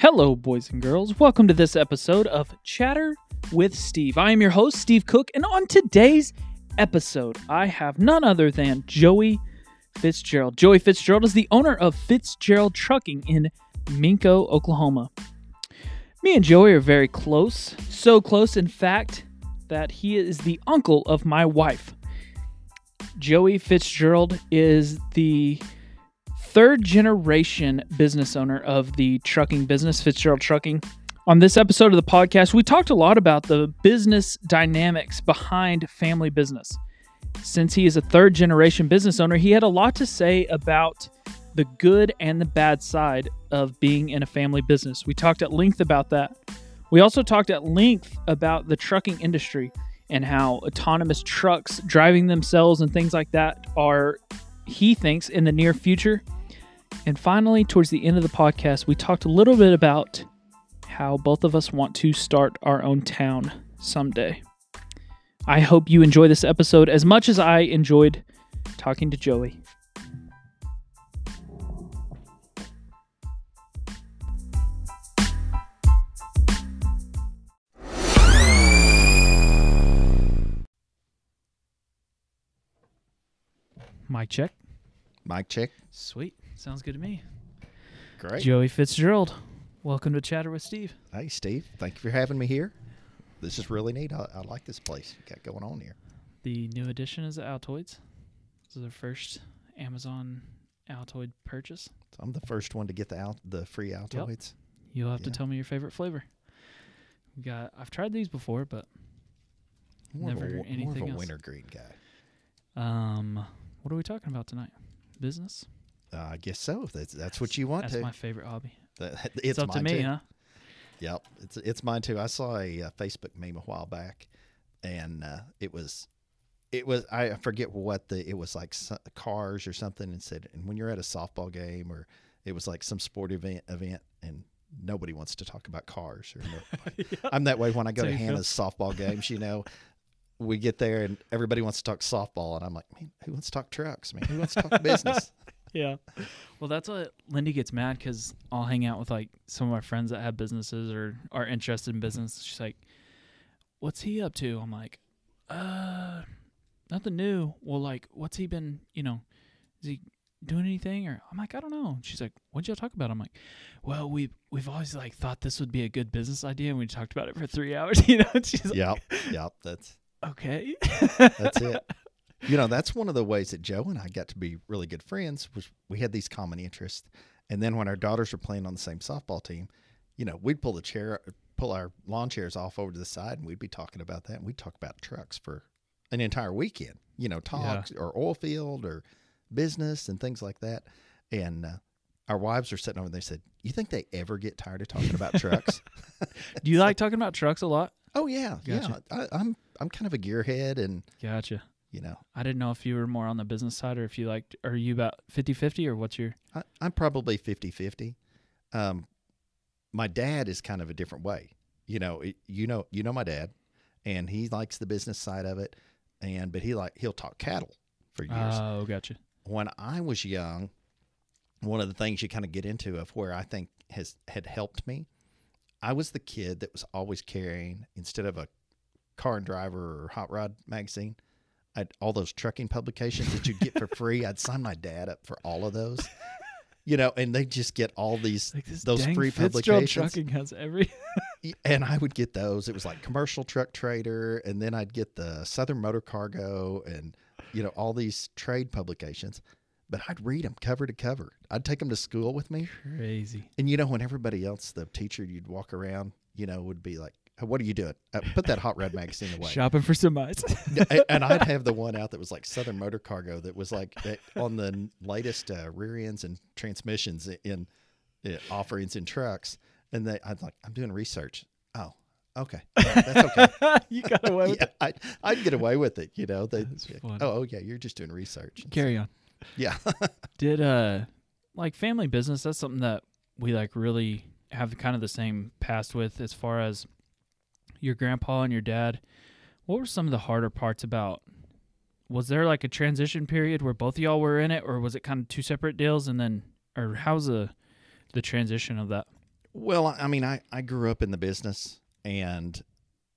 Hello, boys and girls. Welcome to this episode of Chatter with Steve. I am your host, Steve Cook, and on today's episode, I have none other than Joey Fitzgerald. Joey Fitzgerald is the owner of Fitzgerald Trucking in Minco, Oklahoma. Me and Joey are very close, so close, in fact, that he is the uncle of my wife. Joey Fitzgerald is the third generation business owner of the trucking business, Fitzgerald Trucking. On this episode of the podcast, we talked a lot about the business dynamics behind family business. Since he is a third generation business owner, he had a lot to say about the good and the bad side of being in a family business. We talked at length about that. We also talked at length about the trucking industry and how autonomous trucks driving themselves and things like that are, he thinks, in the near future. And finally, towards the end of the podcast, we talked a little bit about how both of us want to start our own town someday. I hope you enjoy this episode as much as I enjoyed talking to Joey. Mic check. Mic check. Sweet. Sounds good to me. Great. Joey Fitzgerald. Welcome to Chatter with Steve. Hey, Steve. Thank you for having me here. This is really neat. I, I like this place you got going on here. The new edition is the Altoids. This is our first Amazon Altoid purchase. So I'm the first one to get the out the free Altoids. You'll have to tell me your favorite flavor. We got I've tried these before, but More Never of a, more anything of a else. wintergreen guy. um what are we talking about tonight? Business? Uh, I guess so. If that's that's what you want That's to. my favorite hobby. That- It's, up to mine me, too. huh? Yep, it's it's mine too. I saw a, uh Facebook meme a while back, and uh, it was, it was I forget what the it was like so- cars or something, and said, and when you're at a softball game or it was like some sport event event, and nobody wants to talk about cars or no, I'm that way when I go to. Hannah's softball games. You know, we get there and everybody wants to talk softball, and I'm like, man, who wants to talk trucks? Man, who wants to talk business? Yeah. Well, that's what Lindy gets mad because I'll hang out with like some of my friends that have businesses or are interested in business. She's like, "What's he up to?" I'm like, "Uh, nothing new." Well, like, what's he been? You know, is he doing anything? Or I'm like, I don't know. She's like, "What'd y'all talk about?" I'm like, "Well, we we've always like thought this would be a good business idea, and we talked about it for three hours." You know, and she's like, yep, yep, that's "Okay." That's it. You know, that's one of the ways that Joe and I got to be really good friends was we had these common interests. And then when our daughters were playing on the same softball team, you know, we'd pull the chair pull our lawn chairs off over to the side and we'd be talking about that and we'd talk about trucks for an entire weekend. You know, talks or oil field or business and things like that. And uh, our wives are sitting over and they said, You think they ever get tired of talking about trucks? Do you like talking about trucks a lot? oh yeah. Gotcha. Yeah. I, I'm I'm kind of a gearhead and Gotcha. You know, I didn't know if you were more on the business side or if you liked, are you about 50 50 or what's your, I, I'm probably 50 50. Um, my dad is kind of a different way. You know, it, you know, you know my dad, and he likes the business side of it, and but he like he'll talk cattle for years. oh, gotcha. when I was young, one of the things you kind of get into of where I think has had helped me, I was the kid that was always carrying instead of a car and driver or hot rod magazine, I'd all those trucking publications that you'd get for free. I'd sign my dad up for all of those. You know, and they just get all these Like those free Fitzgerald publications. trucking has every, and I would get those. It was like commercial truck trader, and then I'd get the Southern Motor Cargo, and you know all these trade publications. But I'd read them cover to cover. I'd take them to school with me, crazy. and you know when everybody else, the teacher, you'd walk around, you know, would be like, "Hey, "What are you doing? Uh, put that hot red magazine away." Shopping for some ice. And I'd have the one out that was like Southern Motor Cargo that was like eh, on the latest uh, rear ends and transmissions in, in offerings in trucks. And they, I'd like, I'm doing research. Oh, okay, Yeah, that's okay. you got away with yeah, it. I, I'd get away with it. You know, they, oh, oh yeah, you're just doing research. Carry on. Yeah, Did, uh, like family business, that's something that we like really have kind of the same past with as far as your grandpa and your dad. What were some of the harder parts about? Was there like a transition period where both of y'all were in it, or was it kind of two separate deals? And then, or how's the the transition of that? Well, I mean, I, I grew up in the business, and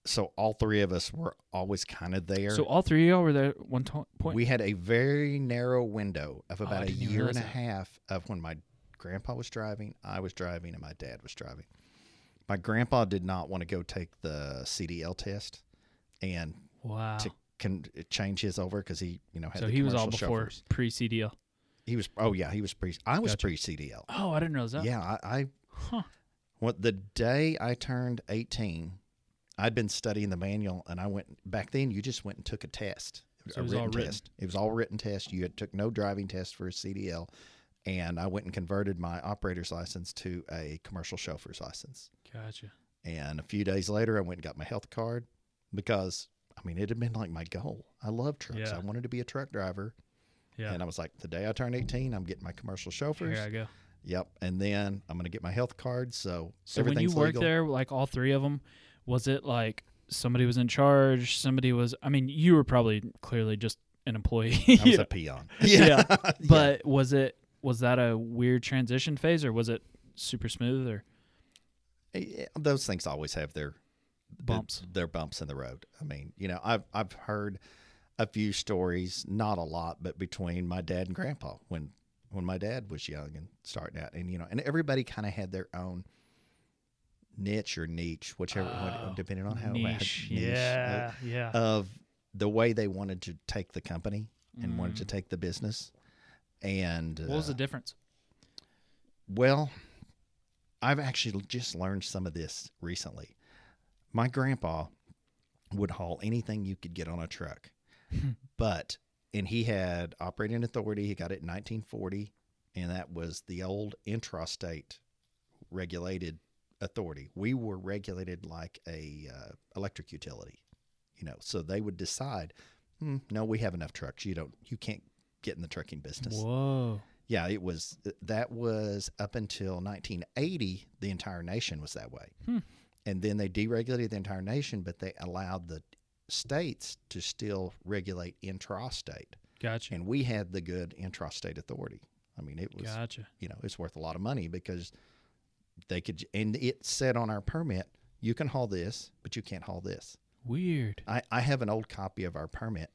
so all three of us were always kind of there. So all three of y'all were there at one to- point. we had a very narrow window of Oh, about a year and a half of when my grandpa was driving, I was driving, and my dad was driving. My grandpa did not want to go take the CDL test and wow. to can change his over because he, you know, had So he was all before pre CDL. He was. Oh yeah, he was pre. I was Gotcha. pre CDL. Oh, I didn't know that. Yeah, I, I Huh. what the day I turned 18, I'd been studying the manual and I went back then you just went and took a test. So a it was all written written. test. It was all written test. You had took no driving test for a CDL and I went and converted my operator's license to a commercial chauffeur's license. Gotcha. And a few days later I went and got my health card because I mean it had been like my goal. I love trucks. Yeah. I wanted to be a truck driver. Yeah. And I was like, the day I turn 18, I'm getting my commercial chauffeurs. Here I go. Yep. And then I'm going to get my health card. So, So when you everything's worked legal. there, like all three of them, was it like somebody was in charge? Somebody was. I mean, you were probably clearly just an employee. I was a peon. Yeah. Yeah. But was it was that a weird transition phase, or was it super smooth, or Yeah, those things always have their bumps? their bumps in the road. I mean, you know, I've I've heard a few stories, not a lot, but between my dad and grandpa when when my dad was young and starting out, and you know, and everybody kind of had their own niche or niche, whichever, Oh, depending on how niche. niche, uh, Yeah. yeah. of the way they wanted to take the company and wanted to Mm. take the business. And what was uh, the difference? Well, I've actually just learned some of this recently. My grandpa would haul anything you could get on a truck, but and he had operating authority. He got it in 1940, and that was the old intrastate regulated authority. We were regulated like a uh, electric utility, you know. So they would decide, hmm, no, we have enough trucks. You don't, you can't get in the trucking business. Whoa. Yeah, it was that was up until 1980. The entire nation was that way, Hmm. and then they deregulated the entire nation, but they allowed the states to still regulate intrastate, Gotcha. and we had the good intrastate authority. I mean, it was Gotcha. you know it's worth a lot of money because they could, and it said on our permit, you can haul this, but you can't haul this. Weird. I, I have an old copy of our permit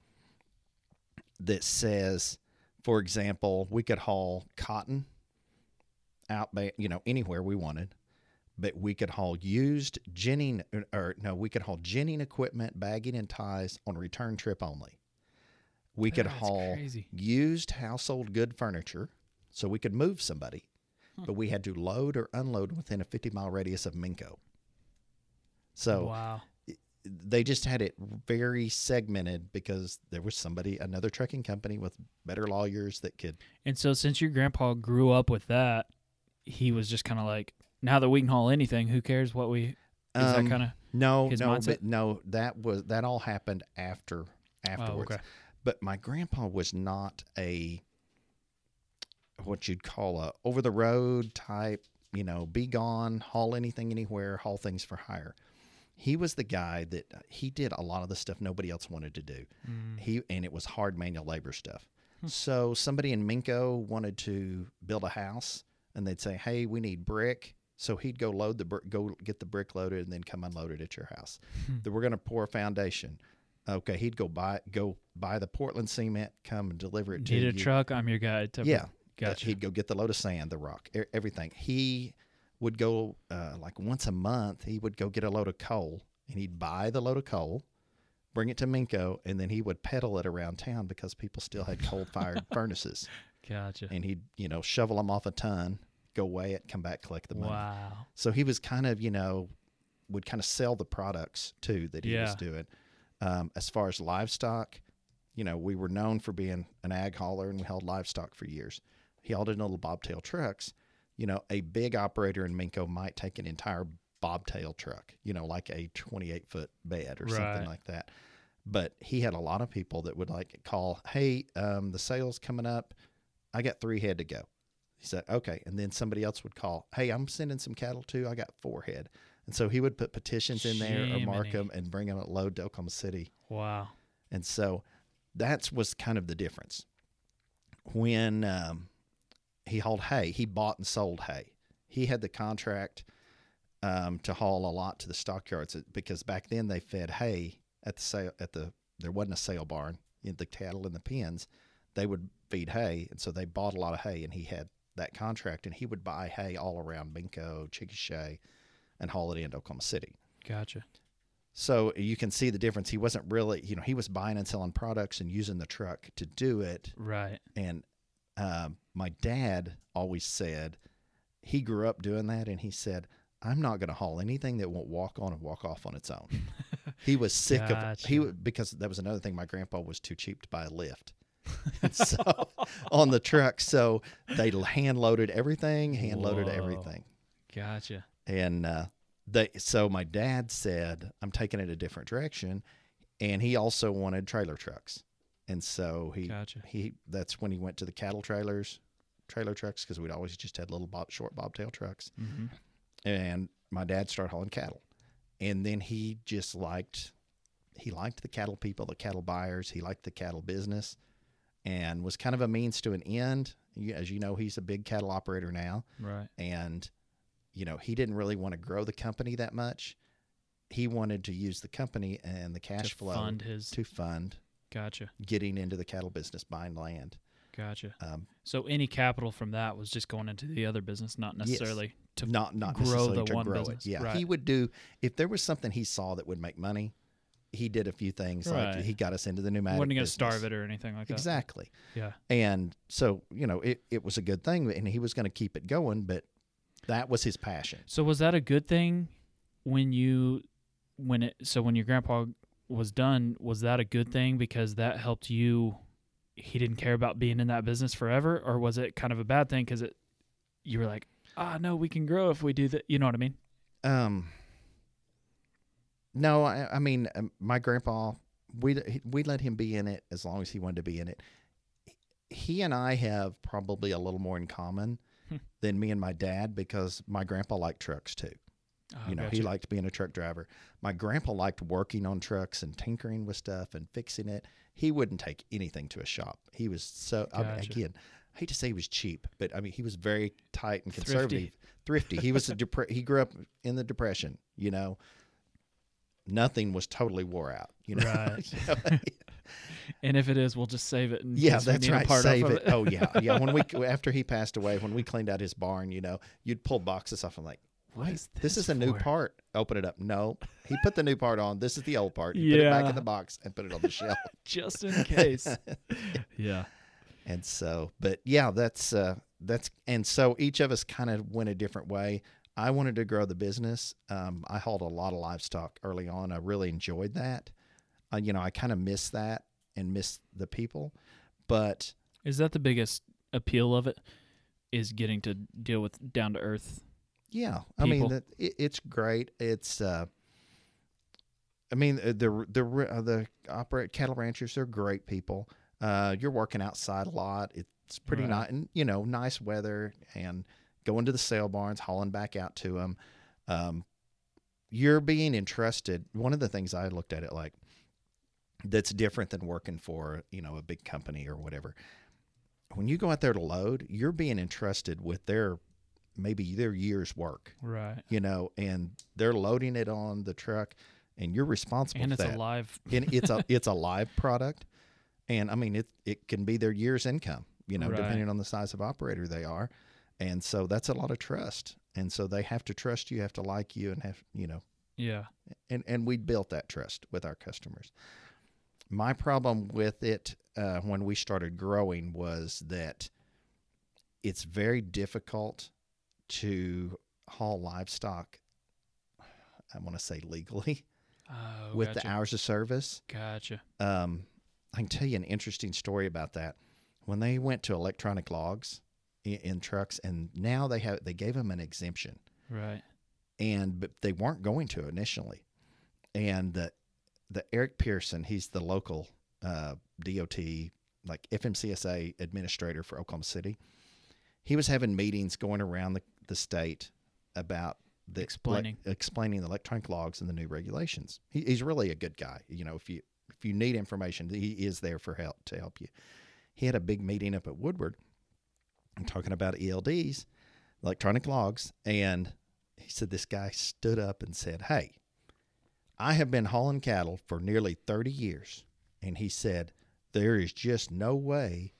that says, for example, we could haul cotton out, you know, anywhere we wanted, but we could haul used ginning, or, no, we could haul ginning equipment, bagging, and ties on return trip only. We could That's haul crazy. used household good furniture, so we could move somebody, Hmm. but we had to load or unload within a 50 mile radius of Minco. So wow. They just had it very segmented because there was somebody, another trucking company with better lawyers that could. And so since your grandpa grew up with that, he was just kind of like, now that we can haul anything, who cares what we? Is that Um, kind of? no, no, no. That was that all happened after Oh, afterwards. okay. But my grandpa was not a what you'd call a over the road type. You know, be gone, haul anything anywhere, haul things for hire. He was the guy that he did a lot of the stuff nobody else wanted to do. Mm. He and it was hard manual labor stuff. Hmm. So somebody in Minco wanted to build a house, and they'd say, "Hey, we need brick." So he'd go load the brick, go get the brick loaded, and then come unload it at your house. Hmm. Then we're going to pour a foundation. Okay, he'd go buy go buy the Portland cement, come and deliver it to you. Need a truck? I'm your guy. Yeah, uh, Gotcha. He'd go get the load of sand, the rock, everything. He would go uh, like once a month. He would go get a load of coal, and he'd buy the load of coal, bring it to Minco, and then he would peddle it around town because people still had coal-fired furnaces, Gotcha. and he'd you know shovel them off a ton, go weigh it, come back, collect the money. Wow. So he was kind of you know would kind of sell the products too that he was doing. Um, as far as livestock, you know, we were known for being an ag hauler and we held livestock for years. He hauled in little bobtail trucks. You know, a big operator in Minco might take an entire bobtail truck, you know, like a 28 foot bed or Right. something like that. But he had a lot of people that would like call, Hey, um, the sale's coming up. I got three head to go. He said, okay. And then somebody else would call, hey, I'm sending some cattle too. I got four head. And so he would put petitions in there or mark them and bring them at load to Oklahoma City. Wow. And so that was kind of the difference. When um, he hauled hay, he bought and sold hay. He had the contract um, to haul a lot to the stockyards uh, because back then they fed hay at the sale at the there wasn't a sale barn in the cattle in the pens they would feed hay and so they bought a lot of hay and he had that contract and he would buy hay all around Minco, Chickasha, and haul it into Oklahoma City. Gotcha. So you can see the difference. He wasn't really, you know, he was buying and selling products and using the truck to do it. Right. And um, my dad always said he grew up doing that, and he said, "I'm not going to haul anything that won't walk on and walk off on its own." he was sick of Gotcha. he because that was another thing. My grandpa was too cheap to buy a lift. so on the truck, so they hand loaded everything, hand loaded Whoa. everything. Gotcha. And uh, they so my dad said, "I'm taking it a different direction," and he also wanted trailer trucks, and so he Gotcha. he that's when he went to the cattle trailers, trailer trucks because we'd always just had little bob, short bobtail trucks, hmm and my dad started hauling cattle, and then he just liked he liked the cattle people, the cattle buyers, he liked the cattle business, and was kind of a means to an end. As you know, he's a big cattle operator now Right. and you know he didn't really want to grow the company that much he wanted to use the company and the cash to flow fund his. to fund Gotcha. getting into the cattle business buying land Gotcha. um, So any capital from that was just going into the other business, not Yes. necessarily to not not grow necessarily the to one grow business. it yeah Right. he would do if there was something he saw that would make money he did a few things like Right. he got us into the pneumatic wasn't going to starve it or anything like that. exactly Yeah. and so you know it, it was a good thing and he was going to keep it going but that was his passion So was that a good thing when you when it so when your grandpa was done, was that a good thing because that helped you he didn't care about being in that business forever or was it kind of a bad thing cuz it you were like, "Ah, no, we can grow if we do that." You know what I mean? Um. No, I, I mean, um, my grandpa, we we let him be in it as long as he wanted to be in it. He and I have probably a little more in common Hmm. than me and my dad because my grandpa liked trucks too. Oh, you know, he liked being a truck driver. My grandpa liked working on trucks and tinkering with stuff and fixing it. He wouldn't take anything to a shop. He was so I mean, again. I hate to say he was cheap, but I mean he was very tight and conservative, thrifty. He was a depre- he grew up in the depression. You know, nothing was totally wore out. You know, Right. You know? And if it is, we'll just save it. yeah, that's right. part Save of it. Oh yeah, yeah. When we after he passed away, when we cleaned out his barn, you know, you'd pull boxes off and like, What is this, this is a new for? part. Open it up. No, he put the new part on. This is the old part. He put it back in the box and put it on the shelf. just in case. yeah. And so, but yeah, that's uh that's and so each of us kind of went a different way. I wanted to grow the business. Um, I hauled a lot of livestock early on. I really enjoyed that. Uh, you know, I kind of miss that and miss the people, but Is that the biggest appeal of it? Is getting to deal with down to earth. Yeah, I mean that it, it's great. It's uh, I mean uh, the the uh, the operate cattle ranchers are great people. Uh, you're working outside a lot. It's pretty Right. nice, and you know, nice weather, and going to the sale barns, hauling back out to them. Um, you're being entrusted. One of the things I looked at it like that's different than working for you know a big company or whatever. When you go out there to load, you're being entrusted with their maybe their year's work, Right. you know, and they're loading it on the truck, and you're responsible And for it's that. a live. and it's a it's a live product, and I mean it it can be their year's income, you know, Right. depending on the size of operator they are, and so that's a lot of trust, and so they have to trust you, have to like you, and have you know, Yeah. and and we built that trust with our customers. My problem with it uh, when we started growing was that it's very difficult to haul livestock. I want to say legally Oh, with gotcha. the hours of service. Gotcha. Um, I can tell you an interesting story about that. When they went to electronic logs in, in trucks, and now they have they gave them an exemption Right. and but they weren't going to initially. And the the Eric Pearson, he's the local uh, DOT like FMCSA administrator for Oklahoma City. He was having meetings going around the, the state about the Explaining. explaining the electronic logs and the new regulations. He, he's really a good guy. You know, if you if you need information, he is there for help to help you. He had a big meeting up at Woodward and talking about ELDs, electronic logs, and he said this guy stood up and said, "Hey, I have been hauling cattle for nearly 30 years." And he said, "There is just no way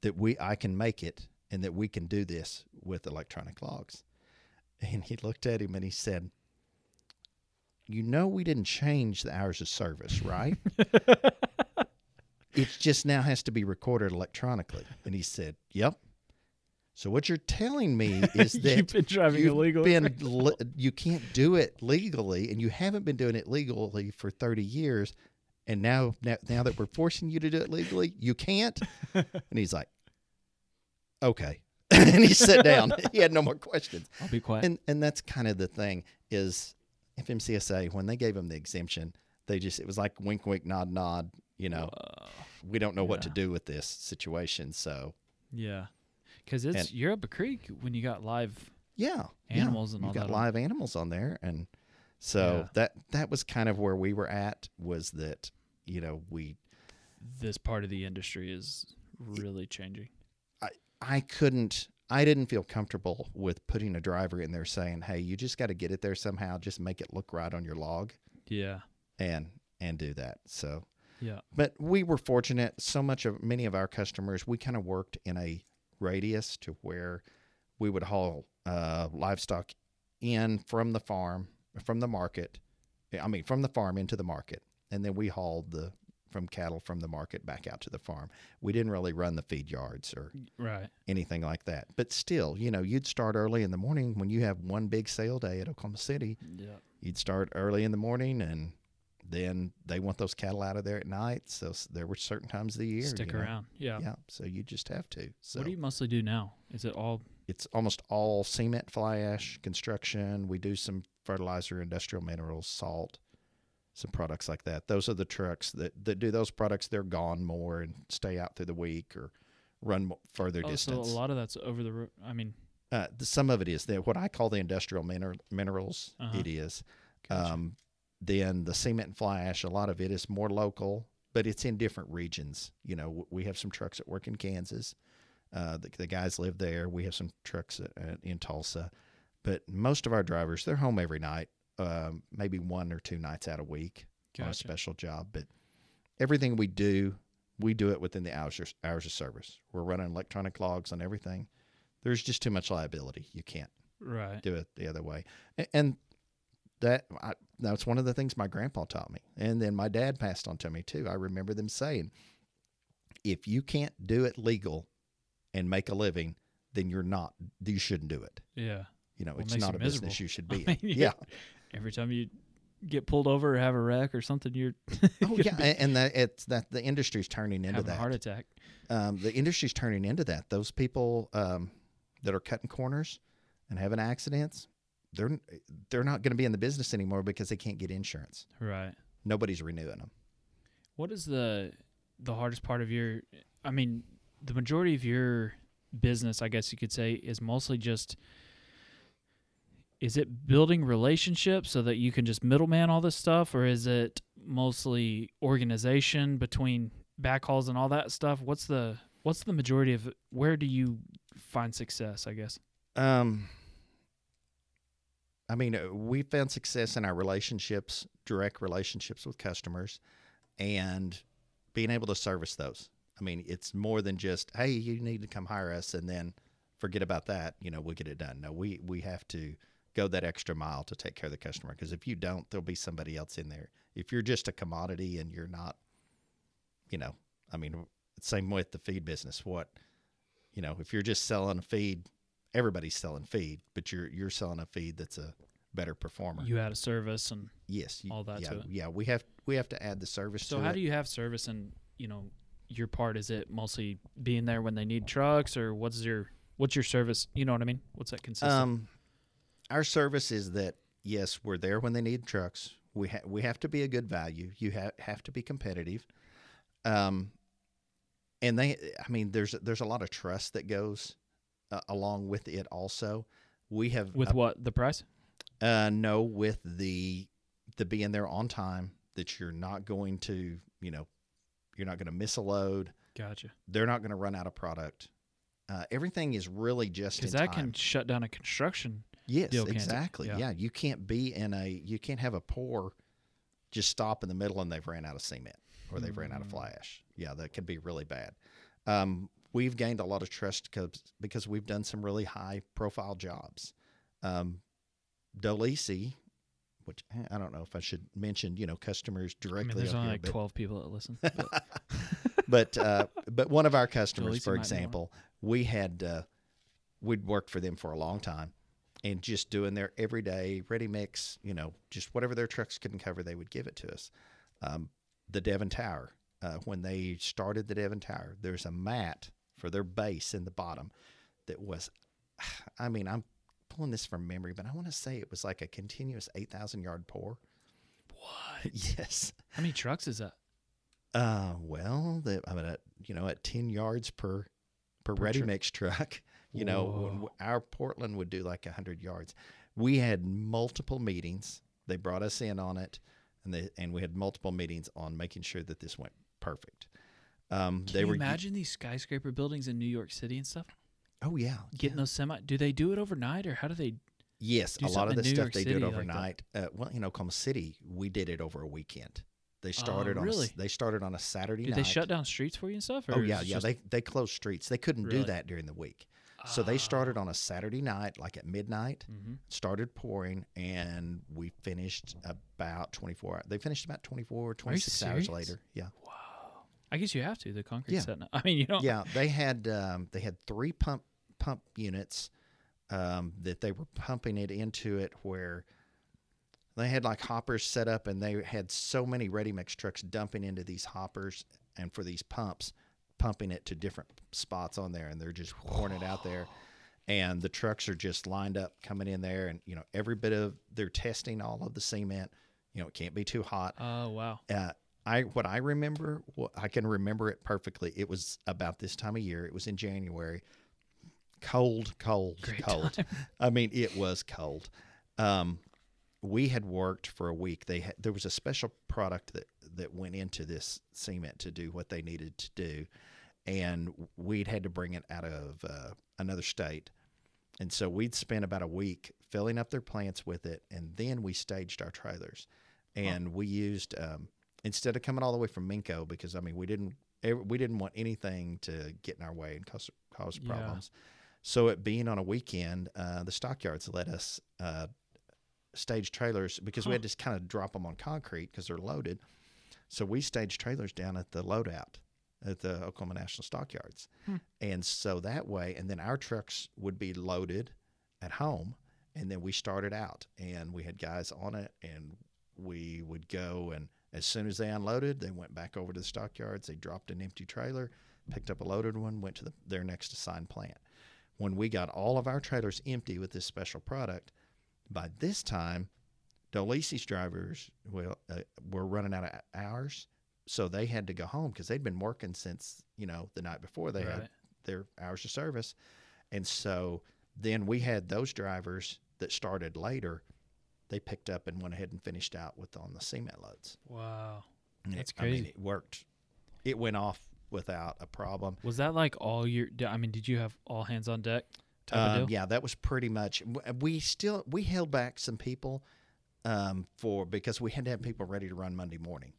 that we I can make it and that we can do this with electronic logs." And he looked at him and he said, "You know we didn't change the hours of service, right?" it just now has to be recorded electronically. And he said, "Yep." So what you're telling me is that You've been driving you've illegally. been le- you can't do it legally, and you haven't been doing it legally for 30 years, and now now, now that we're forcing you to do it legally, you can't. and he's like, "Okay," and he sat down. he had no more questions, I'll be quiet. and and that's kind of the thing is FMCSA when they gave him the exemption, they just it was like wink, wink, nod, nod. You know, Uh, we don't know what to do with this situation, so yeah, because it's And- you're up a creek when you got live. yeah, Animals yeah. and you all got that. live animals on there, and so Yeah. that that was kind of where we were at. Was that you know we This part of the industry is really changing. I couldn't I didn't feel comfortable with putting a driver in there saying, "Hey, you just got to get it there somehow. Just make it look right on your log Yeah, and and do that." So, yeah, but we were fortunate. So much of many of our customers, we kind of worked in a radius to where we would haul uh, livestock in from the farm, from the market. I mean, from the farm into the market, and then we hauled the from cattle from the market back out to the farm. We didn't really run the feed yards or right. anything like that. But still, you know, you'd start early in the morning when you have one big sale day at Oklahoma City. Yeah, You'd start early in the morning, and then they want those cattle out of there at night. So there were certain times of the year. stick you know. around. Yeah. Yeah. So you just have to. So What do you mostly do now? Is it all? it's almost all cement, fly ash, construction. We do some fertilizer, industrial minerals, salt, some products like that. Those are the trucks that, that do those products. They're gone more and stay out through the week or run further Oh, so a lot of that's over the. ro- I mean, Uh, the, some of it is the, what I call the industrial miner- minerals. Uh-huh. It is. gotcha. Um, then the cement and fly ash, a lot of it is more local, but it's in different regions. You know, we have some trucks that work in Kansas. Uh, the, the guys live there. We have some trucks at, at, in Tulsa, but most of our drivers they're home every night, um, maybe one or two nights out a week on a special job. But everything we do, we do it within the hours of, hours of service. We're running electronic logs on everything. There's just too much liability. You can't right. do it the other way. A- And that I, that's one of the things my grandpa taught me, and then my dad passed on to me too. I remember them saying, "If you can't do it legal and make a living, then you're not. You shouldn't do it. Yeah. You know, Well, it's not a business you should I be. mean, in. Yeah. Every time you get pulled over or have a wreck or something, you're Oh yeah, a- and that it's that the industry's turning into that. heart attack. um, the industry's turning into that. Those people um, that are cutting corners and having accidents, they're they're not going to be in the business anymore because they can't get insurance. Right. Nobody's renewing them. What is the the hardest part of your? I mean, the majority of your business, I guess you could say, is mostly just. Is it building relationships so that you can just middleman all this stuff, or is it mostly organization between backhauls and all that stuff? What's the what's the majority of where do you find success? I guess. Um, I mean, uh, we found success in our relationships, direct relationships with customers, and being able to service those. I mean, it's more than just, hey, you need to come hire us, and then forget about that. You know, we'll get it done. No, we we have to go that extra mile to take care of the customer because if you don't, there'll be somebody else in there. If you're just a commodity and you're not, you know, I mean, same with the feed business. What, you know, if you're just selling a feed everybody's selling feed, but you're you're selling a feed that's a better performer. You add a service, and yes, you, all that Yeah, yeah. We have we have to add the service. so how it. do you have service and you know your part? Is it mostly being there when they need trucks, or what's your what's your service? You know what I mean? What's that consist of? Um, our service is that yes, we're there when they need trucks. We ha- we have to be a good value. You ha- have to be competitive. Um, and they, I mean, there's there's a lot of trust that goes uh, along with it. Also, we have With uh, what the price? Uh, no, with the the being there on time, that you're not going to, you know, you're not going to miss a load. Gotcha. They're not going to run out of product. Uh, everything is really just Because that time. can shut down a construction Yes, exactly. yeah. Yeah. you can't be in a you can't have a pour just stop in the middle and they've ran out of cement or they've ran out of Mm. flash. Yeah, that could be really bad. Um, we've gained a lot of trust because because we've done some really high profile jobs. Um, Dolese, which eh, I don't know if I should mention, you know, customers I directly. mean, there's only like but- 12 people that listen. But but uh, but one of our customers, for you might know one. example, we had uh, we'd worked for them for a long time, and just doing their everyday ready mix, you know, just whatever their trucks couldn't cover, they would give it to us. Um, the Devon Tower, uh, when they started the Devon Tower, there's a mat for their base in the bottom that was, I mean, I'm pulling this from memory, but I want to say it was like a continuous eight thousand yard pour. what? Yes. How many trucks is that? Uh, well, the, I mean, at, you know, at ten yards per per, Per ready mix truck, you know, Whoa. our Portland would do like hundred yards. We had multiple meetings. They brought us in on it, and they and we had multiple meetings on making sure that this went perfect. Um, Can they you were imagine these skyscraper buildings in New York City and stuff? oh yeah, Getting yeah. those semi. Do they do it overnight or how do they? yes, do a lot of the stuff York they City did like that. overnight. uh, well, you know, Oklahoma City, we did it over a weekend. They started on a Oh, really? they started on a Saturday Do night. they shut down streets for you and stuff? Or Oh yeah, yeah. They they closed streets. They couldn't Really? do that during the week. So they started Ah. on a Saturday night, like at midnight, Mhm. started pouring, and we finished about 24 hours. They finished about 24, 26 hours later. Yeah. Wow. I guess you have to. The concrete Yeah. set. I mean, you don't. Yeah. They had um, they had three pump pump units um, that they were pumping it into it where they had like hoppers set up and they had so many ready mix trucks dumping into these hoppers and for these pumps pumping it to different spots on there and they're just pouring it out there and the trucks are just lined up coming in there and you know every bit of they're testing all of the cement you know it can't be too hot Oh wow. uh, I what I remember, wh- I can remember it perfectly. It was about this time of year. It was in January. Cold, cold, Great cold. time. I mean, it was cold. Um, we had worked for a week. They had, there was a special product that that went into this cement to do what they needed to do, and we'd had to bring it out of uh, another state. And so we'd spent about a week filling up their plants with it, and then we staged our trailers. And we used um, instead of coming all the way from Minco because I mean we didn't we didn't want anything to get in our way and cause cause Yeah. problems. So it being on a weekend, uh, the stockyards let us uh, stage trailers because we had to kind of drop them on concrete because they're loaded. So we staged trailers down at the loadout at the Oklahoma National Stockyards, Hmm. and so that way, and then our trucks would be loaded at home, and then we started out, and we had guys on it, and we would go and as soon as they unloaded, they went back over to the stockyards. They dropped an empty trailer, picked up a loaded one, went to the, their next assigned plant. When we got all of our trailers empty with this special product, by this time, Dolese's drivers well uh, were running out of hours, so they had to go home because they'd been working since you know the night before they had their hours of service, and so then we had those drivers that started later. They picked up and went ahead and finished out with on the cement loads. Wow. And That's it, I mean, crazy. it worked. It went off without a problem. Was that like all your? I mean, did you have all hands on deck Um, yeah, that was pretty much. We still we held back some people um, for because we had to have people ready to run Monday morning,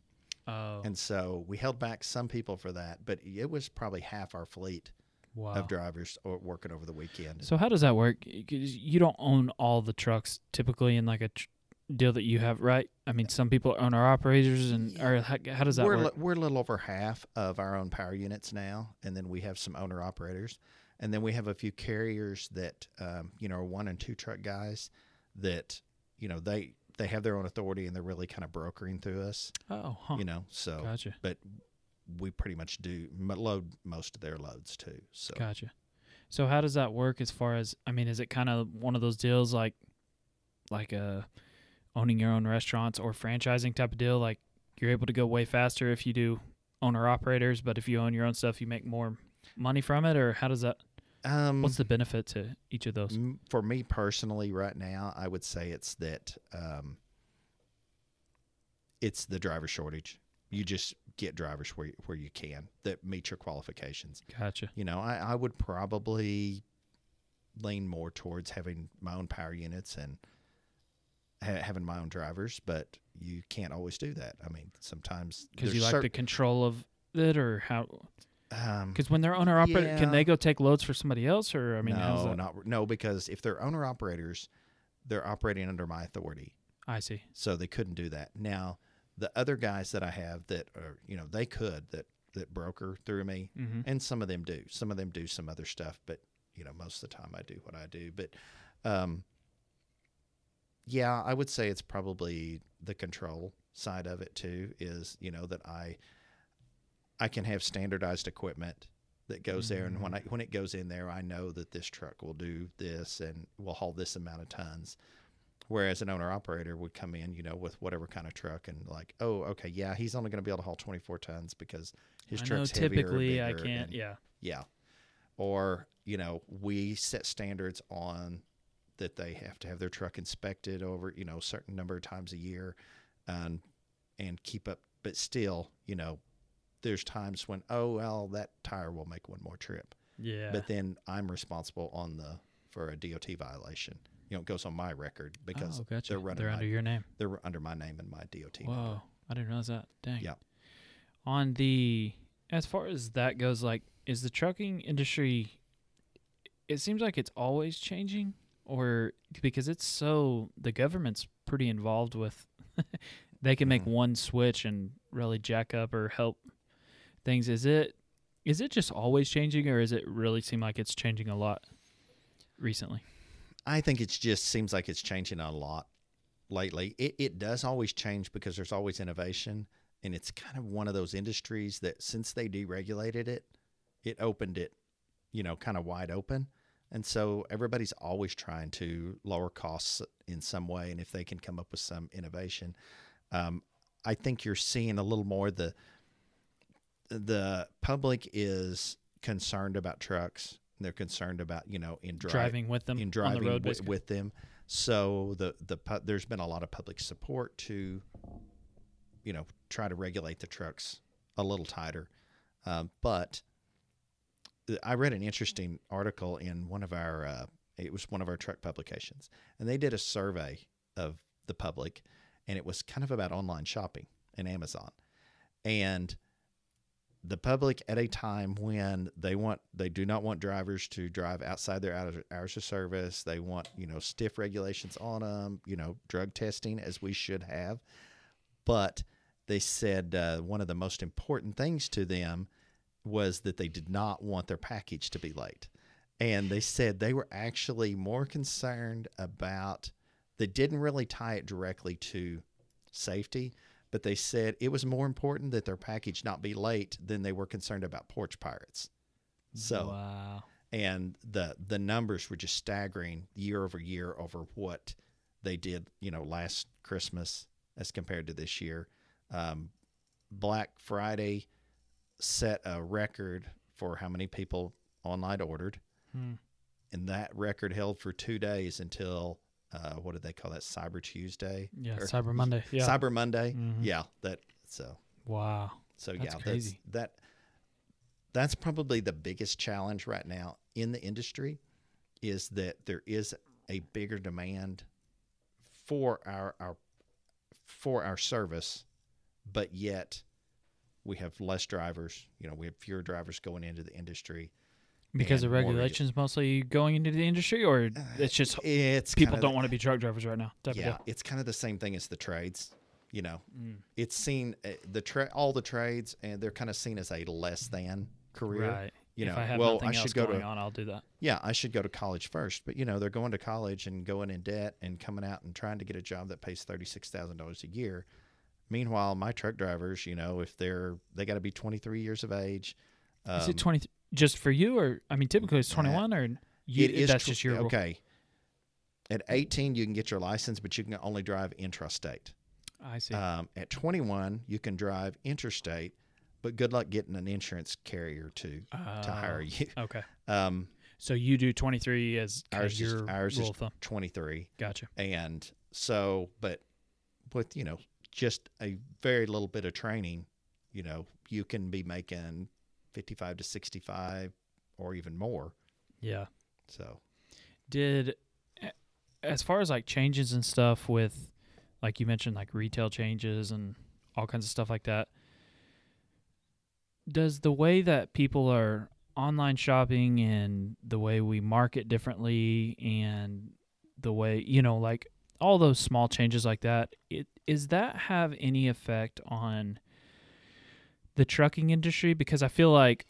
Oh, and so we held back some people for that. But it was probably half our fleet wow. of drivers working over the weekend. So how does that work? you don't own all the trucks typically in like a tr- deal that you have, right? I mean, some people own our operators, and or how, how does that we're work? li- we're a little over half of our own power units now, and then we have some owner operators, and then we have a few carriers that um, you know are one and two truck guys that you know they they have their own authority and they're really kind of brokering through us, oh, huh. you know. So, gotcha, but we pretty much do load most of their loads too. So gotcha. So how does that work as far as? I mean, is it kind of one of those deals like, like uh, owning your own restaurants or franchising type of deal? Like you're able to go way faster if you do owner operators, but if you own your own stuff, you make more money from it, or how does that? Um, What's the benefit to each of those? M- For me personally, right now, I would say it's that um, it's the driver shortage. You just get drivers where where you can that meet your qualifications. Gotcha. You know, I, I would probably lean more towards having my own power units and ha- having my own drivers, but you can't always do that. I mean, sometimes Because you like cer- the control of it, or how? Um, Because when they're owner operator, Yeah. can they go take loads for somebody else, or I mean, no, not no, because if they're owner operators, they're operating under my authority, I see. so they couldn't do that. Now, the other guys that I have that are, you know, they could that that broker through me, hmm and some of them do. Some of them do some other stuff, but you know, most of the time I do what I do. But um, yeah, I would say it's probably the control side of it too. Is you know that I I can have standardized equipment that goes there, and when I mm. when it goes in there, I know that this truck will do this and will haul this amount of tons. Whereas an owner operator would come in, you know, with whatever kind of truck and like, oh, okay, yeah, he's only going to be able to haul 24 tons because his I know truck's heavier or typically I can't. and- Yeah. yeah. Or, you know, we set standards on that they have to have their truck inspected over, you know, a certain number of times a year and and keep up but still, you know, there's times when, oh well, that tire will make one more trip. Yeah. But then I'm responsible on the for a DOT violation. You know, it goes on my record because oh, gotcha. they're running They're my, under your name. they're under my name and my DOT number. Whoa, I didn't realize that. Dang. Yeah. On the as far as that goes, like, is the trucking industry? It seems like it's always changing, or because it's so the government's pretty involved with. they can make Mhm. one switch and really jack up or help things. Is it? Is it just always changing, or is it really seem like it's changing a lot recently? I think it just seems like it's changing a lot lately. It, it does always change because there's always innovation. And it's kind of one of those industries that since they deregulated it, it opened it, you know, kind of wide open. And so everybody's always trying to lower costs in some way. And if they can come up with some innovation, um, I think you're seeing a little more the the public is concerned about trucks. They're concerned about you know in dri- driving with them in on driving the road basically. with them. So the the pu- there's been a lot of public support to, you know, try to regulate the trucks a little tighter. Um, but I read an interesting article in one of our uh, it was one of our truck publications, and they did a survey of the public, and it was kind of about online shopping and Amazon, and the public at a time when they want they do not want drivers to drive outside their hours, of service. They want you know stiff regulations on them you know drug testing as we should have. But they said uh, one of the most important things to them was that they did not want their package to be late. And they said they were actually more concerned about they didn't really tie it directly to safety but they said it was more important that their package not be late than they were concerned about porch pirates. So, wow. and the the numbers were just staggering year over year over what they did, you know, last Christmas as compared to this year. Um, Black Friday set a record for how many people online ordered, Hmm. and that record held for two days until uh, what did they call that? Cyber Tuesday. Yeah, Or- Cyber Monday. Yeah. Cyber Monday. Mhm. Yeah, that so Wow. so That's yeah, crazy. that's that that's probably the biggest challenge right now in the industry is that there is a bigger demand for our our for our service, but yet we have less drivers. You know, we have fewer drivers going into the industry. Because of regulations mostly going into the industry, or it's just It's people don't the- want to be truck drivers right now. Yeah, it's kind of the same thing as the trades. You know, Mm. it's seen uh, the tra- all the trades, and they're kind of seen as a less than career. Right. You if know, I have well, nothing I else should go going to on, I'll do that. yeah, I should go to college first. But you know, they're going to college and going in debt and coming out and trying to get a job that pays thirty six thousand dollars a year. Meanwhile, my truck drivers, you know, if they're they got to be twenty three years of age. Is um, it twenty just for you, or I mean, typically it's uh, twenty one, or you, it is that's tw- just your rule? okay. At eighteen, you can get your license, but you can only drive intrastate. I see. Um, at twenty one, you can drive interstate, but good luck getting an insurance carrier to to hire Oh, you. Okay. Um, So you do twenty three as ours of is your ours rule is of thumb. twenty three. Gotcha. And so, but with, you know, just a very little bit of training, you know, you can be making 55 to 65 or even more. Yeah. So, Did as far as like changes and stuff with like you mentioned like retail changes and all kinds of stuff like that. Does the way that people are online shopping and the way we market differently and the way, you know, like all those small changes like that, it is that have any effect on the trucking industry because I feel like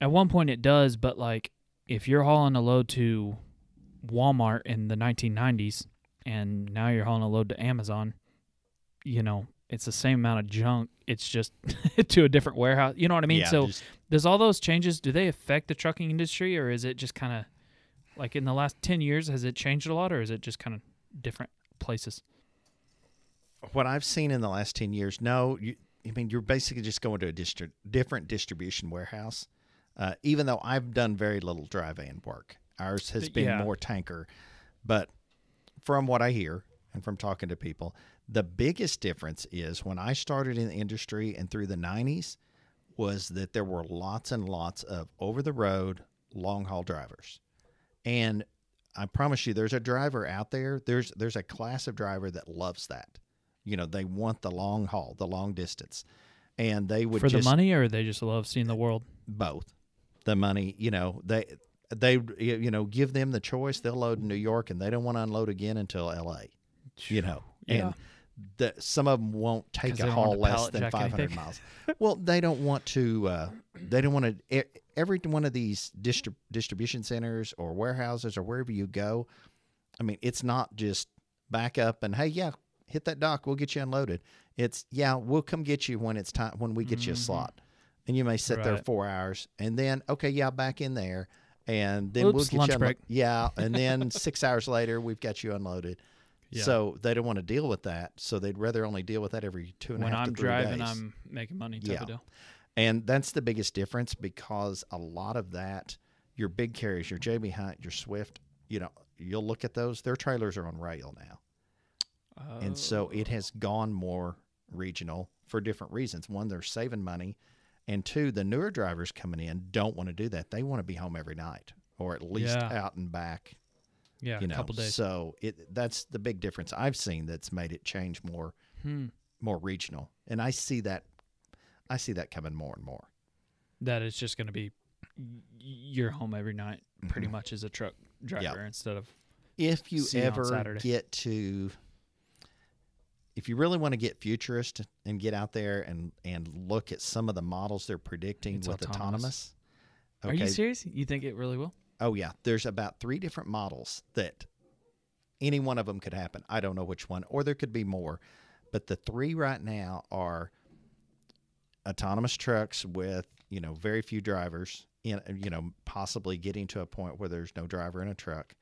at one point it does, but like if you're hauling a load to Walmart in the 1990s and now you're hauling a load to Amazon, you know, it's the same amount of junk. It's just to a different warehouse. You know what I mean? Yeah, so just- does all those changes do they affect the trucking industry or is it just kind of like in the last 10 years has it changed a lot or is it just kind of different places? what I've seen in the last 10 years, no, you, I mean, you're basically just going to a distri- different distribution warehouse. Uh, even though I've done very little dry van work, ours has been yeah. more tanker. But from what I hear and from talking to people, the biggest difference is when I started in the industry and through the 90s was that there were lots and lots of over the road long haul drivers. And I promise you there's a driver out there there's there's a class of driver that loves that. You know, they want the long haul, the long distance. And they would For just the money or they just love seeing the world? both. The money, you know, they they you know, give them the choice, they'll load in New York and they don't want to unload again until LA. You know. Yeah. And the, some of them won't take a they don't want haul less than 500 anything. miles. well, they don't want to. Uh, they don't want to. Every one of these distrib- distribution centers or warehouses or wherever you go, I mean, it's not just back up and hey, yeah, hit that dock, we'll get you unloaded. It's yeah, we'll come get you when it's time when we get you a Mhm. slot, and you may sit there four hours, and then okay, yeah, back in there, and then we'll get lunch you unlo- break. Yeah, and then six hours later, we've got you unloaded. Yeah. So they don't want to deal with that. So they'd rather only deal with that every two and a half when I'm to three driving, days. I'm making money type Yeah. of deal. And that's the biggest difference because a lot of that, your big carriers, your JB Hunt, your Swift, you know, you'll look at those, their trailers are on rail now. And so it Oh. has gone more regional for different reasons. One, they're saving money. And two, the newer drivers coming in don't want to do that. They want to be home every night or at least Yeah. out and back. yeah, you a know, couple days. so it that's the big difference I've seen that's made it change more Hmm. more regional. And I see that I see that coming more and more. That is just going to be you're home every night, pretty Mhm. much as a truck driver instead of if you ever get to if you really want to get futurist and get out there and and look at some of the models they're predicting It's with autonomous. autonomous. Are you serious? You think it really will? Oh yeah, there's about three different models that any one of them could happen. I don't know which one, or there could be more, but the three right now are autonomous trucks with you know very few drivers. In you know possibly getting to a point where there's no driver in a truck.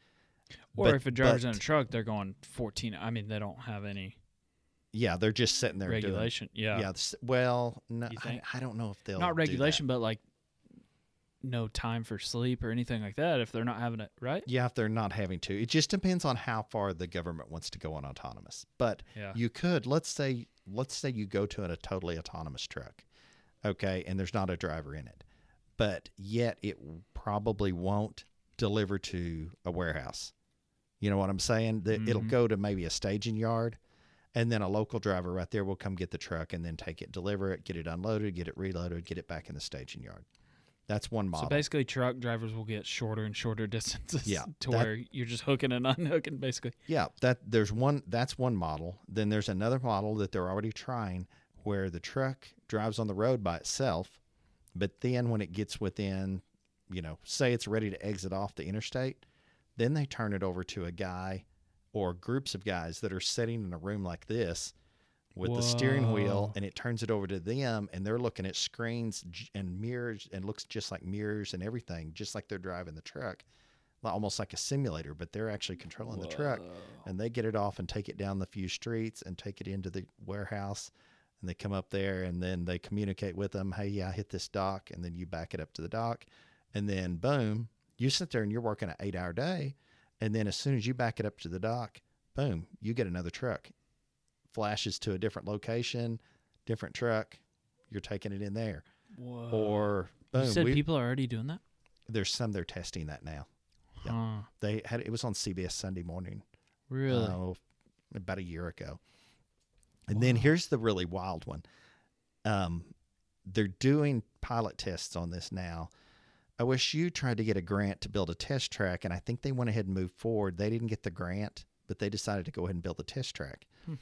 Or But- if a driver's in a truck, they're going 14. I mean, they don't have any Yeah, they're just sitting there doing- regulation. Yeah. Yeah. well, no, I. I don't know if they'll Not regulation, but like no time for sleep or anything like that if they're not having it, right? Yeah, if they're not having to, it just depends on how far the government wants to go on autonomous. But Yeah. you could let's say let's say you go to a totally autonomous truck, okay, and there's not a driver in it, but yet it probably won't deliver to a warehouse. You know what I'm saying? That it'll Mhm. go to maybe a staging yard, and then a local driver right there will come get the truck and then take it, deliver it, get it unloaded, get it reloaded, get it back in the staging yard. That's one model. So basically, truck drivers will get shorter and shorter distances Yeah, to that- where you're just hooking and unhooking, basically. Yeah, that there's one that's one model. Then there's another model that they're already trying where the truck drives on the road by itself, but then when it gets within, you know, say it's ready to exit off the interstate, then they turn it over to a guy or groups of guys that are sitting in a room like this with the steering wheel and it turns it over to them and they're looking at screens and mirrors and looks just like mirrors and everything just like they're driving the truck almost like a simulator but they're actually controlling the truck. And they get it off and take it down the few streets and take it into the warehouse and they come up there and then they communicate with them hey yeah I hit this dock and then you back it up to the dock. And then boom you sit there and you're working an eight hour day and then as soon as you back it up to the dock boom you get another truck flashes to a different location different truck you're taking it in there Whoa. or boom you said we- people are already doing that? there's some they're testing that now Yeah. They had it was on CBS Sunday morning. Really? oh, about a year ago. And then here's the really wild one. Um, they're doing pilot tests on this now. OSU tried to get a grant to build a test track, and I think they went ahead and moved forward. They didn't get the grant, but they decided to go ahead and build a test track. Hmm.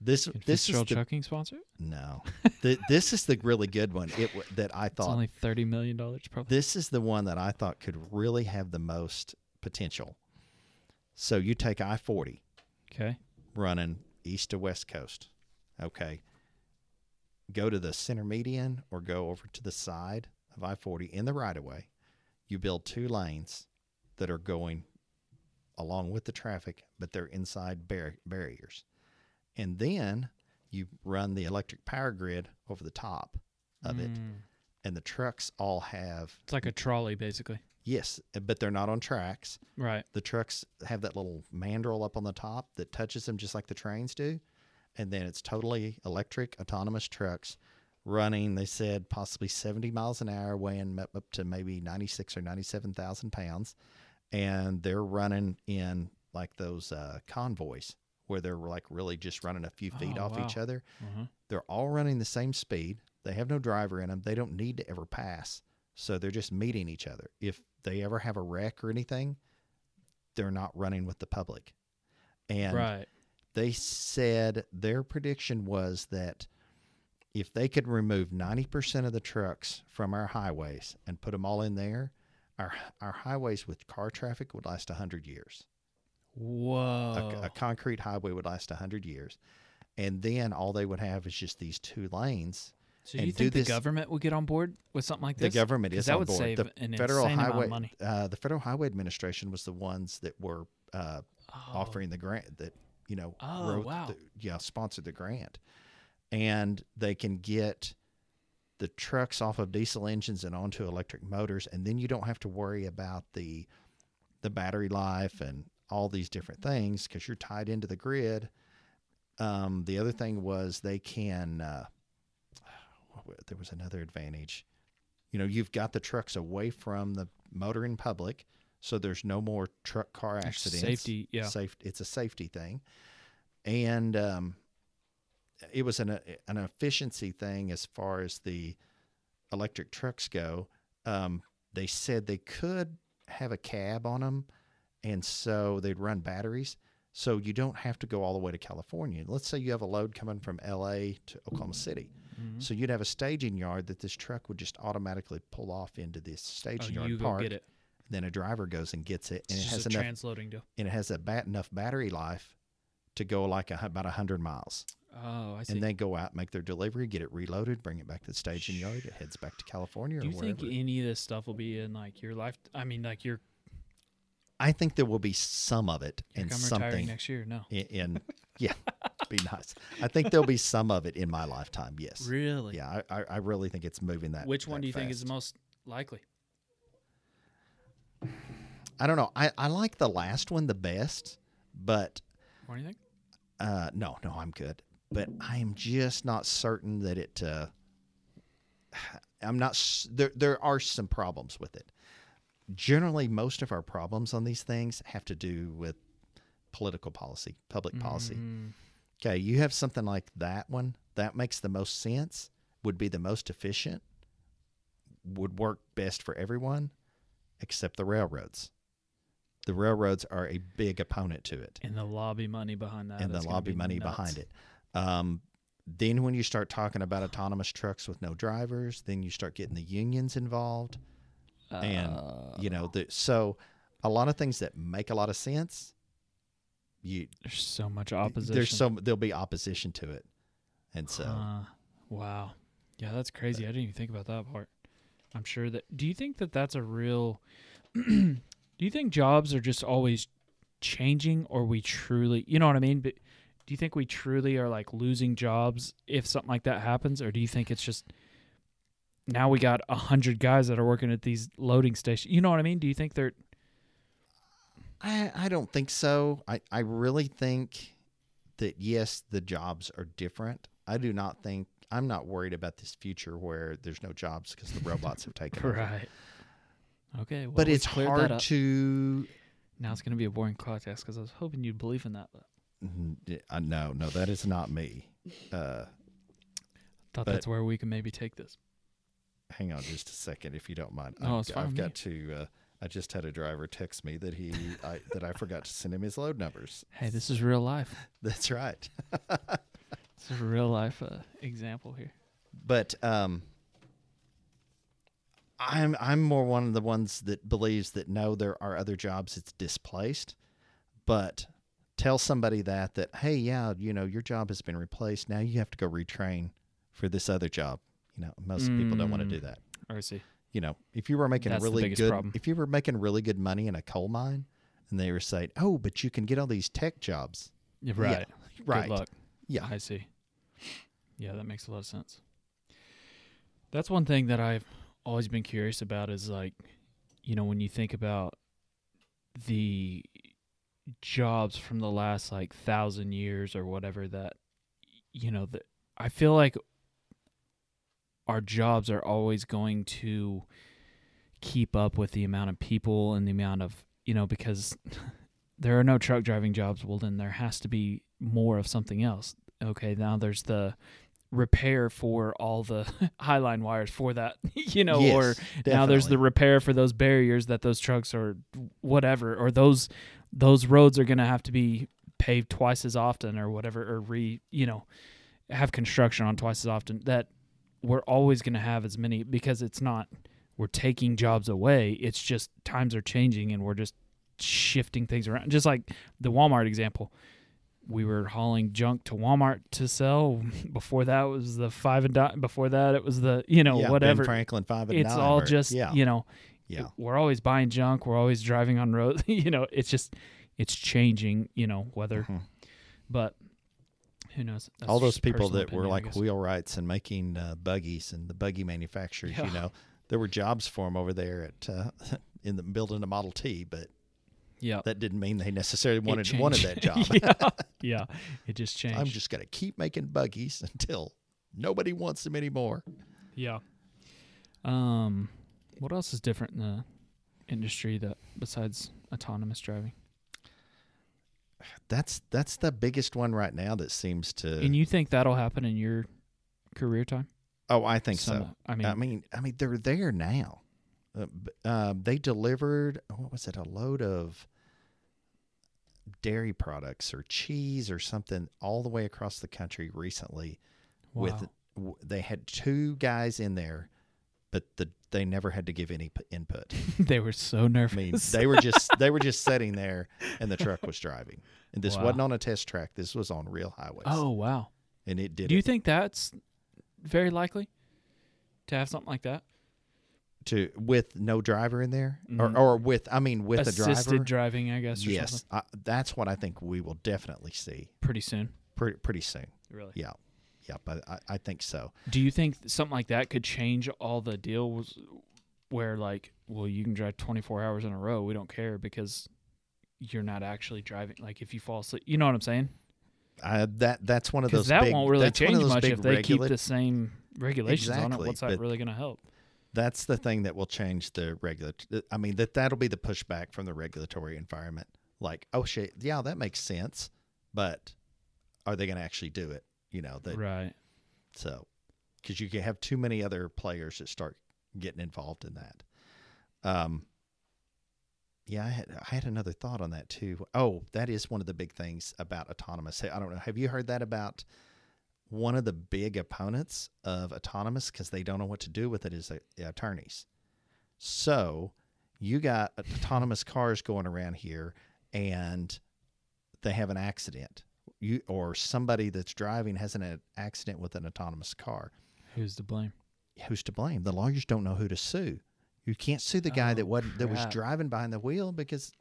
This Can this is the, Trucking sponsor? no, the, this is the really good one. It that I It's thought only thirty million dollars, probably. this is the one that I thought could really have the most potential. So you take I forty Okay. running east to west coast. Okay. Go to the center median or go over to the side of I 40 in the right of way. You build two lanes that are going along with the traffic, but they're inside bar- barriers. And then you run the electric power grid over the top of it. Mm. And the trucks all have, It's like a trolley, basically. yes, but they're not on tracks. Right. The trucks have that little mandrel up on the top that touches them just like the trains do. And then it's totally electric, autonomous trucks running, they said, possibly 70 miles an hour, weighing up up to maybe 96 or 97,000 pounds. And they're running in like those uh, convoys where they're like really just running a few feet Oh, off each other. Uh-huh. They're all running the same speed. They have no driver in them. They don't need to ever pass. So they're just meeting each other. If they ever have a wreck or anything, they're not running with the public. And right. they said their prediction was that if they could remove 90% of the trucks from our highways and put them all in there, our our highways with car traffic would last 100 years. A, Whoa. a concrete highway would last 100 years. And then all they would have is just these two lanes so you and do think the this- government would get on board with something like this? The government is that on would board. save the an federal insane amount of highway, money. Uh, the Federal Highway Administration was the ones that were uh, Oh. offering the grant that you know Oh, wrote wow. the, yeah sponsored the grant, and they can get the trucks off of diesel engines and onto electric motors, and then you don't have to worry about the the battery life and all these different things because you're tied into the grid. Um, the other thing was they can. Uh, there was another advantage. You know, you've got the trucks away from the motoring public, so there's no more truck car accidents. Safety. Yeah. Safe, it's a safety thing, and um, it was an an efficiency thing as far as the electric trucks go. Um, they said they could have a cab on them, and so they'd run batteries. So you don't have to go all the way to California. Let's say you have a load coming from L.A. to Oklahoma City. Mhm. So you'd have a staging yard that this truck would just automatically pull off into this Oh, staging yard you go park. get it. Then a driver goes and gets it, and It's it has a enough transloading deal. and it has a bat, enough battery life to go like a, about hundred miles, Oh, I see. and they go out, make their delivery, get it reloaded, bring it back to the staging yard. It heads back to California Do you think any of this stuff will be in like your life? I mean, like your I think there will be some of it and something next year. No, in, in yeah, be nice. I think there'll be some of it in my lifetime. Yes. really. Yeah, I, I, really think it's moving that. Which one that do you think is the most likely? I don't know. I, I like the last one the best, but What do you think? uh, no, no, I'm good. But I am just not certain that it. Uh, I'm not. There, there are some problems with it. Generally, most of our problems on these things have to do with political policy, public policy. Mm, Okay, you have something like that one that makes the most sense, would be the most efficient, would work best for everyone, except the railroads. The railroads are a big opponent to it, and the lobby money behind that, and the lobby money nuts. behind it. Um, then when you start talking about autonomous trucks with no drivers, then you start getting the unions involved, and Uh, you know the so a lot of things that make a lot of sense. You there's so much opposition. there's so there'll be opposition to it, and so. Huh. wow, yeah, that's crazy. I didn't even think about that part. I'm sure that. Do you think that that's a real? do you think jobs are just always changing, or we truly, you know what I mean? But do you think we truly are like losing jobs if something like that happens, or do you think it's just now we got a hundred guys that are working at these loading stations? You know what I mean? Do you think they're I, I don't think so. I, I really think that yes, the jobs are different. I do not think I'm not worried about this future where there's no jobs because the robots have taken over. right? Okay, well, but it's hard to. Now it's going to be a boring podcast because I was hoping you'd believe in that. But no, no, that is not me. Uh, thought But- that's where we can maybe take this. hang on just a second, if you don't mind. Oh, I've, it's fine I've got to. Uh, I just had a driver text me that he I, that I forgot to send him his load numbers. Hey, this is real life. That's right. This is a real life uh, example here. but um I'm I'm more one of the ones that believes that no, there are other jobs it's displaced, but tell somebody that that hey, yeah, you know, your job has been replaced. Now you have to go retrain for this other job. You know, most people don't want to do Mm. that. I see. You know, if you were making That's really good, problem. if you were making really good money in a coal mine, and they were saying, "Oh, but you can get all these tech jobs," Yeah, right. right? Good luck. Yeah, I see. Yeah, that makes a lot of sense. That's one thing that I've always been curious about is like, you know, when you think about the jobs from the last like thousand years or whatever that, you know, that I feel like our jobs are always going to keep up with the amount of people and the amount of, you know, because there are no truck driving jobs. Well, then there has to be more of something else. Okay, now there's the repair for all the highline wires for that, you know, or Yes, now there's the repair for those barriers that those trucks or whatever, or those those roads are going to have to be paved twice as often or whatever, or re, you know, have construction on twice as often. That we're always going to have as many because it's not we're taking jobs away. It's just times are changing and we're just shifting things around. Just like the Walmart example, we were hauling junk to Walmart to sell. Before that was the five and dime. Before that it was the you know yeah, Ben whatever. Franklin five and It's all or- just yeah, you know yeah. we're always buying junk. We're always driving on roads. you know, it's just it's changing. You know, whether Mhm. but who knows? That's all those people that were opinion, I like wheelwrights and making uh, buggies and the buggy manufacturers, Yeah. you know, there were jobs for them over there at uh, in the building a Model T, but yeah, that didn't mean they necessarily wanted wanted that job. yeah, yeah, it just changed. I'm just gonna keep making buggies until nobody wants them anymore. yeah. Um, what else is different in the industry that besides autonomous driving? That's that's the biggest one right now that seems to. and you think that'll happen in your career time? oh, I think Some- so. I mean, I mean, I mean, they're there now. Uh, uh, they delivered what was it? A load of dairy products or cheese or something all the way across the country recently. With wow. w- they had two guys in there, but the they never had to give any p- input. they were so nervous. I mean, they were just they were just sitting there, and the truck was driving. And this Wow. wasn't on a test track. This was on real highways. oh wow. and it did Do you it think that's very likely to have something like that? to with no driver in there, Mhm. or or with I mean with a Assisted driver. driving, I guess. Or yes, something. I, that's what I think we will definitely see pretty soon. pretty pretty soon. Really? Yeah, yeah, but I, I think so. Do you think something like that could change all the deals where like, well, you can drive 24 hours in a row, we don't care because you're not actually driving like if you fall asleep, you know what I'm saying? Uh, that that's one of those. that big, won't really change much if they keep the same regulations on it. What's that really going to help? That's the thing that will change the regular. I mean that that'll be the pushback from the regulatory environment. Like, oh shit, yeah, that makes sense, but are they going to actually do it? You know, that right. So, because you can have too many other players that start getting involved in that. Um, yeah, I had, I had another thought on that too. Oh, that is one of the big things about autonomous. I don't know. Have you heard that about one of the big opponents of autonomous because they don't know what to do with it is uh, attorneys. So you got autonomous cars going around here and they have an accident. You or somebody that's driving has an accident with an autonomous car. Who's to blame? Who's to blame? The lawyers don't know who to sue. You can't sue the guy Oh, that wasn't that was driving behind the wheel because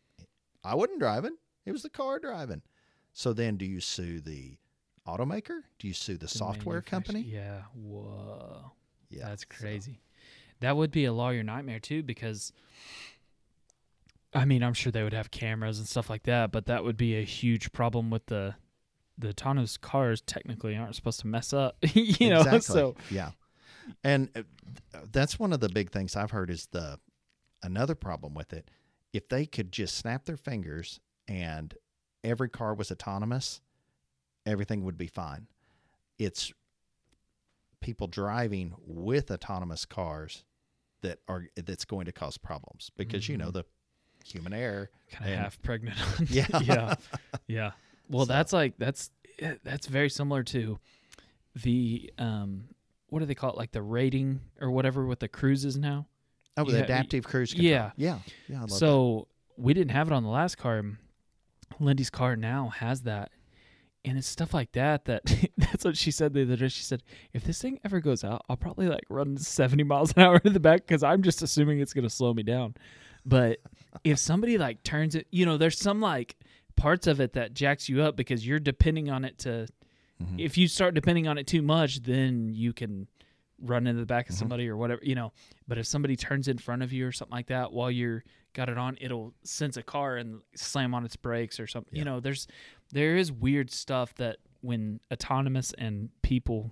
I wasn't driving. It was the car driving. So then, do you sue the automaker? Do you sue the, The software company? Yeah. Whoa. Yeah, That's so- crazy. That would be a lawyer nightmare too, because I mean, I'm sure they would have cameras and stuff like that, but that would be a huge problem with the the autonomous cars. Technically, aren't supposed to mess up, you know. exactly. So yeah, and uh, that's one of the big things I've heard is the another problem with it. If they could just snap their fingers and every car was autonomous, everything would be fine. It's people driving with autonomous cars that are that's going to cause problems because you know Mhm. the human error. kind of half pregnant. Yeah. yeah, yeah. Well, So- that's like that's eh, that's very similar to the um, what do they call it? Like the rating or whatever with the cruises now. Oh, ha- adaptive cruise control. yeah. yeah, yeah. Love that. so we didn't have it on the last car. Lindy's car now has that. And it's stuff like that that that's what she said the other day. She said, if this thing ever goes out, I'll probably like run 70 miles an hour in the back because I'm just assuming it's going to slow me down. But if somebody like turns it, you know, there's some like parts of it that jacks you up because you're depending on it to, Mhm. if you start depending on it too much, then you can run into the back of Mhm. somebody or whatever, you know. But if somebody turns in front of you or something like that while you're got it on, it'll sense a car and slam on its brakes or something. You know, there's there is weird stuff that when autonomous and people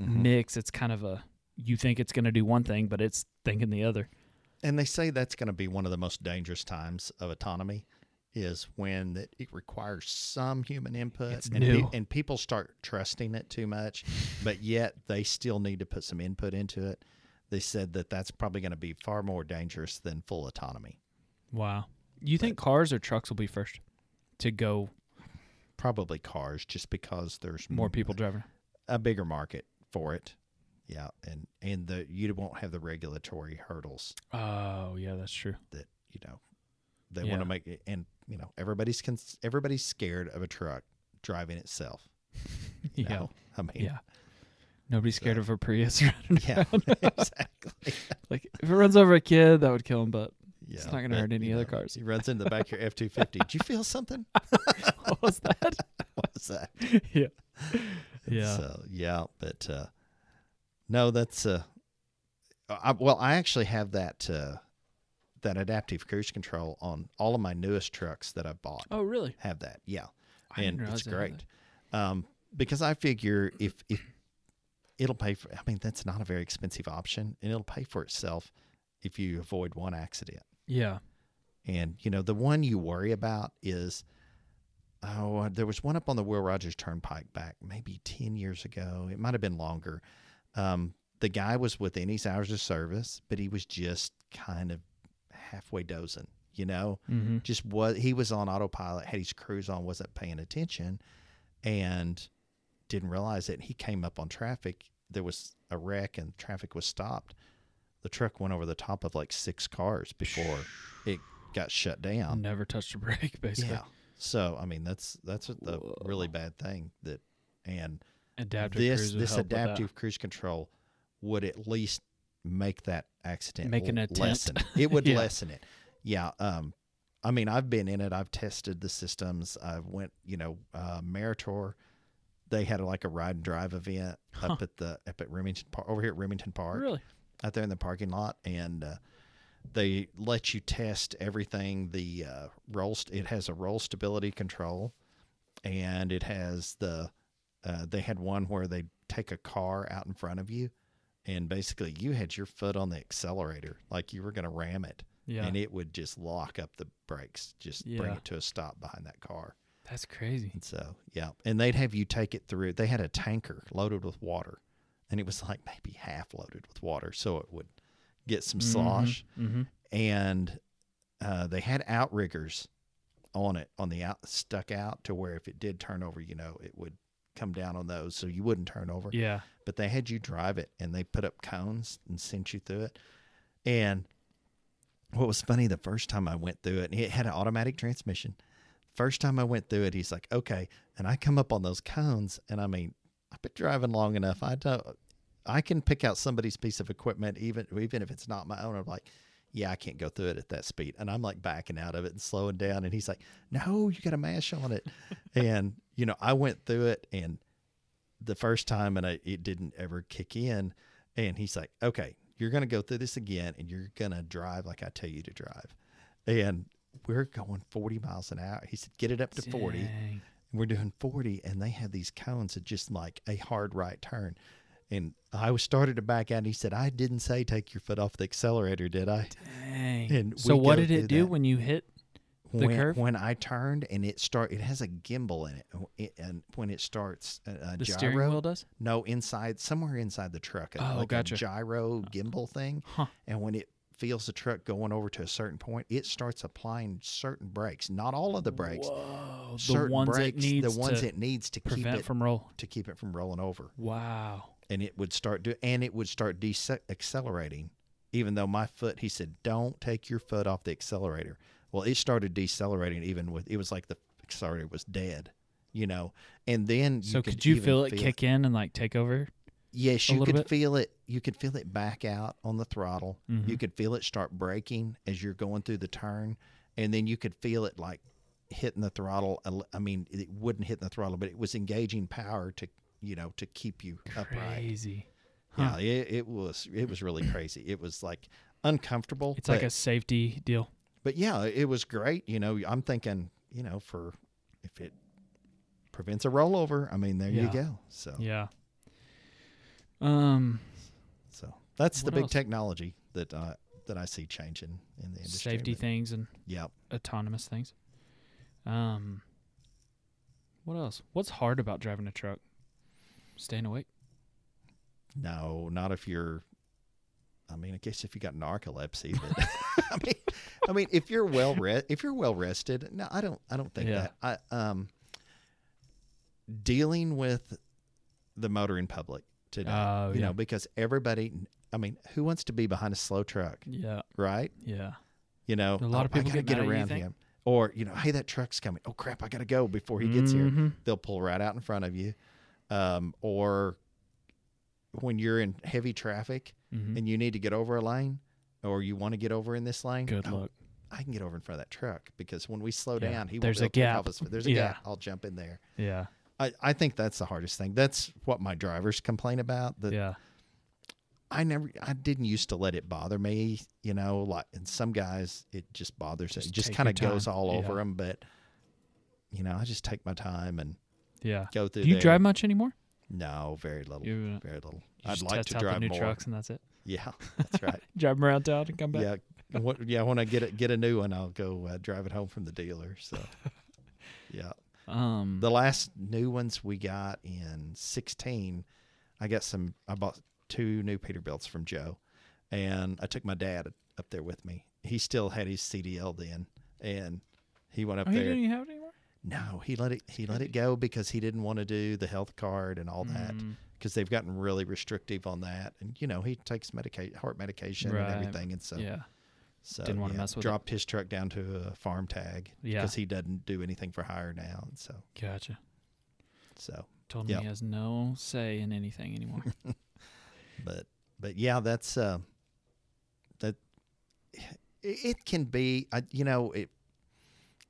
Mhm. mix, it's kind of a you think it's going to do one thing, but it's thinking the other. And they say that's going to be one of the most dangerous times of autonomy is when it, it requires some human input and, new. and people start trusting it too much, but yet they still need to put some input into it. They said that that's probably going to be far more dangerous than full autonomy. Wow. You think cars or trucks will be first to go Probably cars, just because there's more people driving? a bigger market for it. Yeah, and and the you won't have the regulatory hurdles Oh, yeah, that's true. that you know they want to make it and you know everybody's cons- everybody's scared of a truck driving itself you yeah. know? i mean Yeah. Nobody's scared So- of a Prius running yeah around. exactly like if it runs over a kid, that would kill him. But yeah it's not gonna hurt any other know, cars. he runs in the back of your f-250 did you feel something what was that? what was that yeah. Yeah. so yeah but uh no that's uh I, well i actually have that uh that adaptive cruise control on all of my newest trucks that i've bought oh, really? have that yeah I and it's great um, because I figure if if it'll pay for, I mean that's not a very expensive option, and it'll pay for itself if you avoid one accident. Yeah. And you know the one you worry about is oh uh, there was one up on the Will Rogers Turnpike back maybe ten years ago. It might have been longer. Um, the guy was within his hours of service, but he was just kind of halfway dozing. You know, Mm-hmm. just was he was on autopilot, had his cruise on, wasn't paying attention, and didn't realize it. He came up on traffic. There was a wreck, and traffic was stopped. The truck went over the top of like six cars before it got shut down. Never touched a brake, basically. Yeah. So I mean, that's that's a- the Whoa. really bad thing that, and Adaptive this this help with that. adaptive cruise control would at least make that accident Make an attempt. lessen. It would Yeah. lessen it. Yeah. Um, I mean, I've been in it. I've tested the systems. I went, you know, uh, Meritor. They had like a ride and drive event Huh. up at the up at Remington Park over here at Remington Park Really? out there in the parking lot, and uh, they let you test everything. The uh, roll st- it has a roll stability control, and it has the uh, they had one where they take a car out in front of you, and basically you had your foot on the accelerator like you were going to ram it, Yeah. and it would just lock up the brakes, just bring it to a stop behind that car. That's crazy. And so, yeah. And they'd have you take it through. They had a tanker loaded with water, and it was like maybe half loaded with water, so it would get some slosh. Mm-hmm. And uh, they had outriggers on it, on the out, stuck out to where if it did turn over, you know, it would come down on those so you wouldn't turn over. Yeah. But they had you drive it, and they put up cones and sent you through it. And what was funny the first time I went through it, and it had an automatic transmission. First time I went through it, he's like, "Okay," and I come up on those cones, and I mean, I've been driving long enough. I don't, I can pick out somebody's piece of equipment, even even if it's not my own. I'm like, "Yeah, I can't go through it at that speed," and I'm like backing out of it and slowing down, and he's like, "No, you got to mash on it," and you know, I went through it, and the first time, and I, it didn't ever kick in, and he's like, "Okay, you're going to go through this again and you're going to drive like I tell you to drive. And we're going 40 miles an hour. He said, get it up to 40. And we're doing 40 and they had these cones that just like a hard right turn. And I was started to back out. And he said, "I didn't say take your foot off the accelerator, did I?" Dang. And so what did it do that. when you hit? The when, curve? when I turned and it start, it has a gimbal in it, It- and when it starts, a, a The gyro, steering wheel does? no, inside somewhere inside the truck, Oh, like gotcha. a gyro gimbal thing, Huh. and when it feels the truck going over to a certain point, it starts applying certain brakes, not all of the brakes, Whoa. The certain ones brakes, it needs the ones it needs to keep prevent it from roll. to keep it from rolling over, Wow. And it would start do, and it would start decelerating even though my foot, he said, don't take your foot off the accelerator. Well, it started decelerating even with it was like the accelerator was dead, you know. And then So you could you feel it kick in and like take over? Yes, you could bit? feel it. You could feel it back out on the throttle. You Mhm. could feel it start braking as you're going through the turn, and then you could feel it like hitting the throttle. I mean, it wouldn't hit the throttle, but it was engaging power to you know to keep you upright. Crazy. Yeah, it, it was it was really crazy. It was like uncomfortable. It's like a safety deal. but yeah, it was great. You know, I'm thinking, you know, for if it prevents a rollover, I mean, there you go. So, Yeah. Um, so that's the big else? technology that uh, that I see changing in the industry. safety But- things and Yep. autonomous things. Um, what else? What's hard about driving a truck? Staying awake. No, not if you're. I mean, I guess if you got narcolepsy, but I mean, I mean, if you're well re- if you're well rested, no, I don't, I don't think Yeah. that. I um, dealing with the motoring public today, Oh, you yeah. know, because everybody, I mean, who wants to be behind a slow truck, Yeah. right? Yeah. You know, A lot of "Oh, I people get get mad at you, you around think? him, or you know, hey, that truck's coming. Oh crap, I gotta go before he gets here. Mhm. They'll pull right out in front of you, um, or when you're in heavy traffic Mhm. and you need to get over a lane or you want to get over in this lane, Good oh, luck. I can get over in front of that truck because when we slow Yeah, down, he there's a gap. There's a Yeah. gap. I'll jump in there. Yeah. I, I think that's the hardest thing. That's what my drivers complain about. That Yeah. I never, I didn't used to let it bother me. You know, like and some guys, it just bothers. Just it just kind of goes all. Yeah. over them. But you know, I just take my time and Yeah. go through. Do you there. drive much anymore? No, very little. You, uh, very little. you I'd just like to out drive the new more. trucks and that's it. Yeah, that's right. Drive them around town and come back. Yeah, what, yeah. When I get it, get a new one, I'll go uh, drive it home from the dealer. So, yeah. Um. The last new ones we got in sixteen, I got some. I bought two new Peterbilts from Joe, and I took my dad up there with me. He still had his CDL then, and he went up oh, there. didn't have it anymore? No, he let it. He let it go because he didn't want to do the health card and all that Mm, because they've gotten really restrictive on that. And you know, he takes medication, heart medication, Right. and everything, and so yeah. so Didn't wanna yeah, mess with it. dropped his truck down to a farm tag Yeah. because he doesn't do anything for hire now. And so Gotcha. so Told Yep. me he has no say in anything anymore. but but yeah, that's uh that it, it can be. I you know it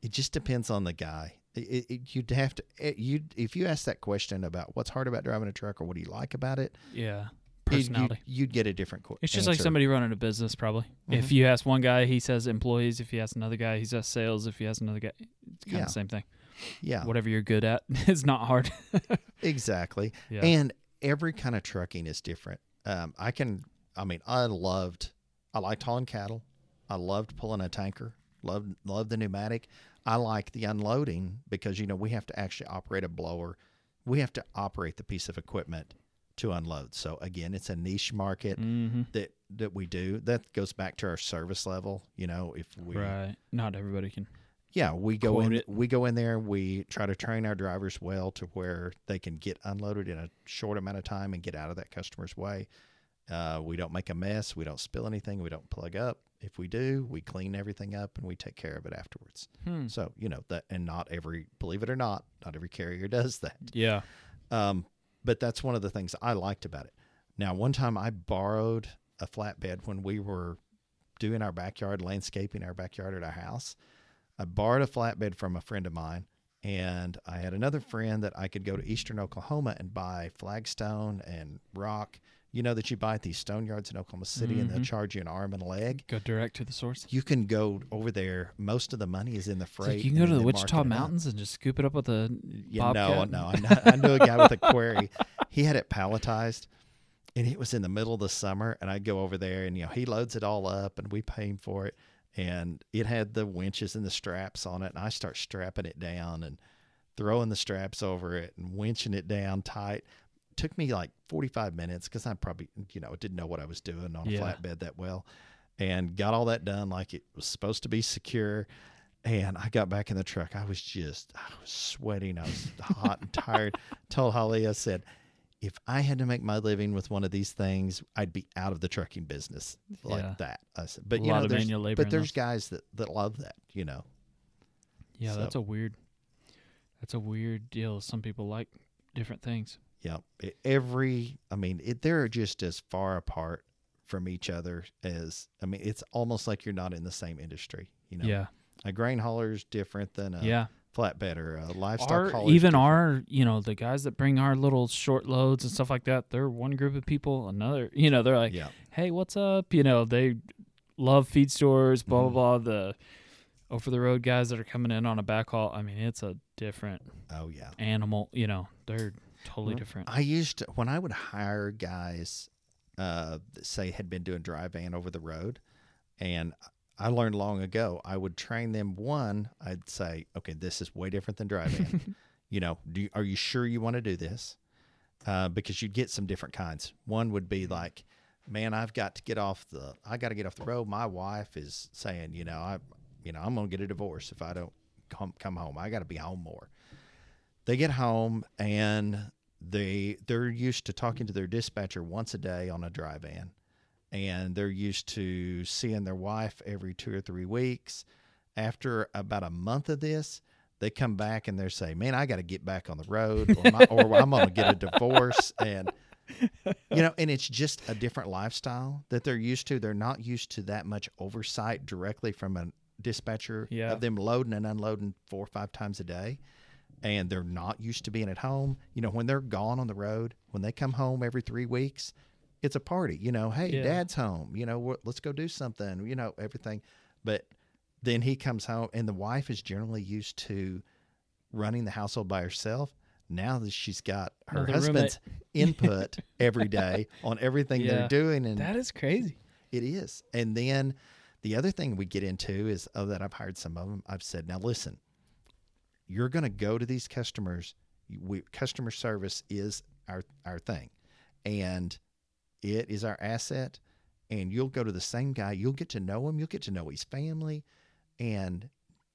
it just depends on the guy. It, it, you'd have to you if you ask that question about what's hard about driving a truck or what do you like about it, yeah. Personality. you'd, you'd get a different question. It's just like somebody running a business, probably. If Mhm. you ask one guy, he says employees. If you ask another guy, he says sales. If you ask another guy, it's kind Yeah. of the same thing. yeah Whatever you're good at, is not hard. exactly. yeah. And every kind of trucking is different. Um, I can, I mean, I loved, I liked hauling cattle. I loved pulling a tanker. Loved, loved the pneumatic. I like the unloading because you know we have to actually operate a blower. We have to operate the piece of equipment to unload. So again, it's a niche market mm-hmm. that that we do. That goes back to our service level. You know, if we Right. Not everybody can. yeah, we go in. it. We go in there. We try to train our drivers well to where they can get unloaded in a short amount of time and get out of that customer's way. Uh, we don't make a mess. We don't spill anything. We don't plug up. If we do, we clean everything up and we take care of it afterwards. Hmm. So you know that, and not every, believe it or not, not every carrier does that. Yeah. Um, but that's one of the things I liked about it. Now, one time I borrowed a flatbed when we were doing our backyard landscaping our backyard at our house. I borrowed a flatbed from a friend of mine, and I had another friend that I could go to Eastern Oklahoma and buy flagstone and rock. You know that you buy at these stone yards in Oklahoma City, and they'll Mhm. charge you an arm and a leg. Go direct to the source. You can go over there. Most of the money is in the freight. like you can go to the Wichita. Mountains and just scoop it up with a Yeah, no, bobcat. no. I, kn- I knew a guy with a query. He had it palletized, and it was in the middle of the summer, and I go over there, and you know he loads it all up, and we pay him for it, and it had the winches and the straps on it, and I start strapping it down and throwing the straps over it and winching it down tight. Took me like 45 minutes because I probably you know didn't know what I was doing on a Yeah. flatbed that well, and got all that done like it was supposed to be secure. And I got back in the truck. I was just, I was sweating. I was hot and tired. Told Holly, I said, if I had to make my living with one of these things, I'd be out of the trucking business like Yeah. that. I said, but A you know, there's, but there's guys that, that love that, you know. Yeah, So- that's a weird. That's a weird deal. Some people like different things. Yeah. Every, I mean, it, they're just as far apart from each other as, I mean, it's almost like you're not in the same industry. You know, Yeah, a grain hauler is different than a yeah. flatbed or a livestock Our, hauler. even different. our, you know, the guys that bring our little short loads and stuff like that. They're one group of people. Another, you know, they're like, yeah. hey, what's up? You know, they love feed stores, blah Mhm. blah blah. The over the road guys that are coming in on a backhaul. I mean, it's a different Oh, yeah. animal. You know, they're totally Well, different. I used to, when I would hire guys, uh, that say had been doing dry van over the road, and I learned long ago, I would train them. One, I'd say, okay, this is way different than dry van. you know, do you, are you sure you want to do this? Uh, because you'd get some different kinds. One would be like, man, I've got to get off the, I got to get off the road. My wife is saying, you know, I, you know, I'm gonna get a divorce if I don't come come home. I got to be home more. They get home and they they're used to talking to their dispatcher once a day on a dry van, and they're used to seeing their wife every two or three weeks. After about a month of this, they come back and they say, "Man, I got to get back on the road, or, my, or I'm going to get a divorce." And you know, and it's just a different lifestyle that they're used to. They're not used to that much oversight directly from a dispatcher Yeah. of them loading and unloading four or five times a day. And they're not used to being at home. You know, when they're gone on the road, when they come home every three weeks, it's a party. You know, hey, Yeah. dad's home. You know, let's go do something. You know, everything. But then he comes home, and the wife is generally used to running the household by herself. Now that she's got her Another husband's input every day on everything Yeah. they're doing, and that is crazy. it is. And then the other thing we get into is oh, that I've hired some of them. I've said, now listen, you're going to go to these customers. We, customer service is our our thing, and it is our asset. And you'll go to the same guy. You'll get to know him. You'll get to know his family, and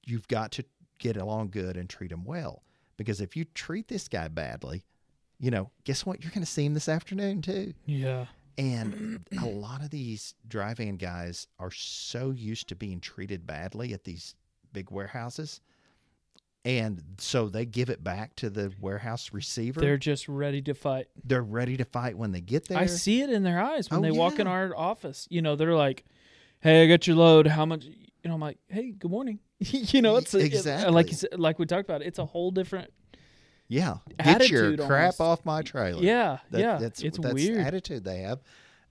you've got to get along good and treat him well. Because if you treat this guy badly, you know, guess what? You're going to see him this afternoon too. Yeah. And a lot of these dry van guys are so used to being treated badly at these big warehouses. And so they give it back to the warehouse receiver. They're just ready to fight. They're ready to fight when they get there. I see it in their eyes when Oh, they walk in our office. You know, they're like, "Hey, I got your load. How much?" You know, I'm like, "Hey, good morning." you know, it's a, it- Exactly. like you said, like we talked about. It's a whole different. Yeah. Get your crap almost. off my trailer. Yeah, That- yeah. That's, it's that's weird. the attitude they have.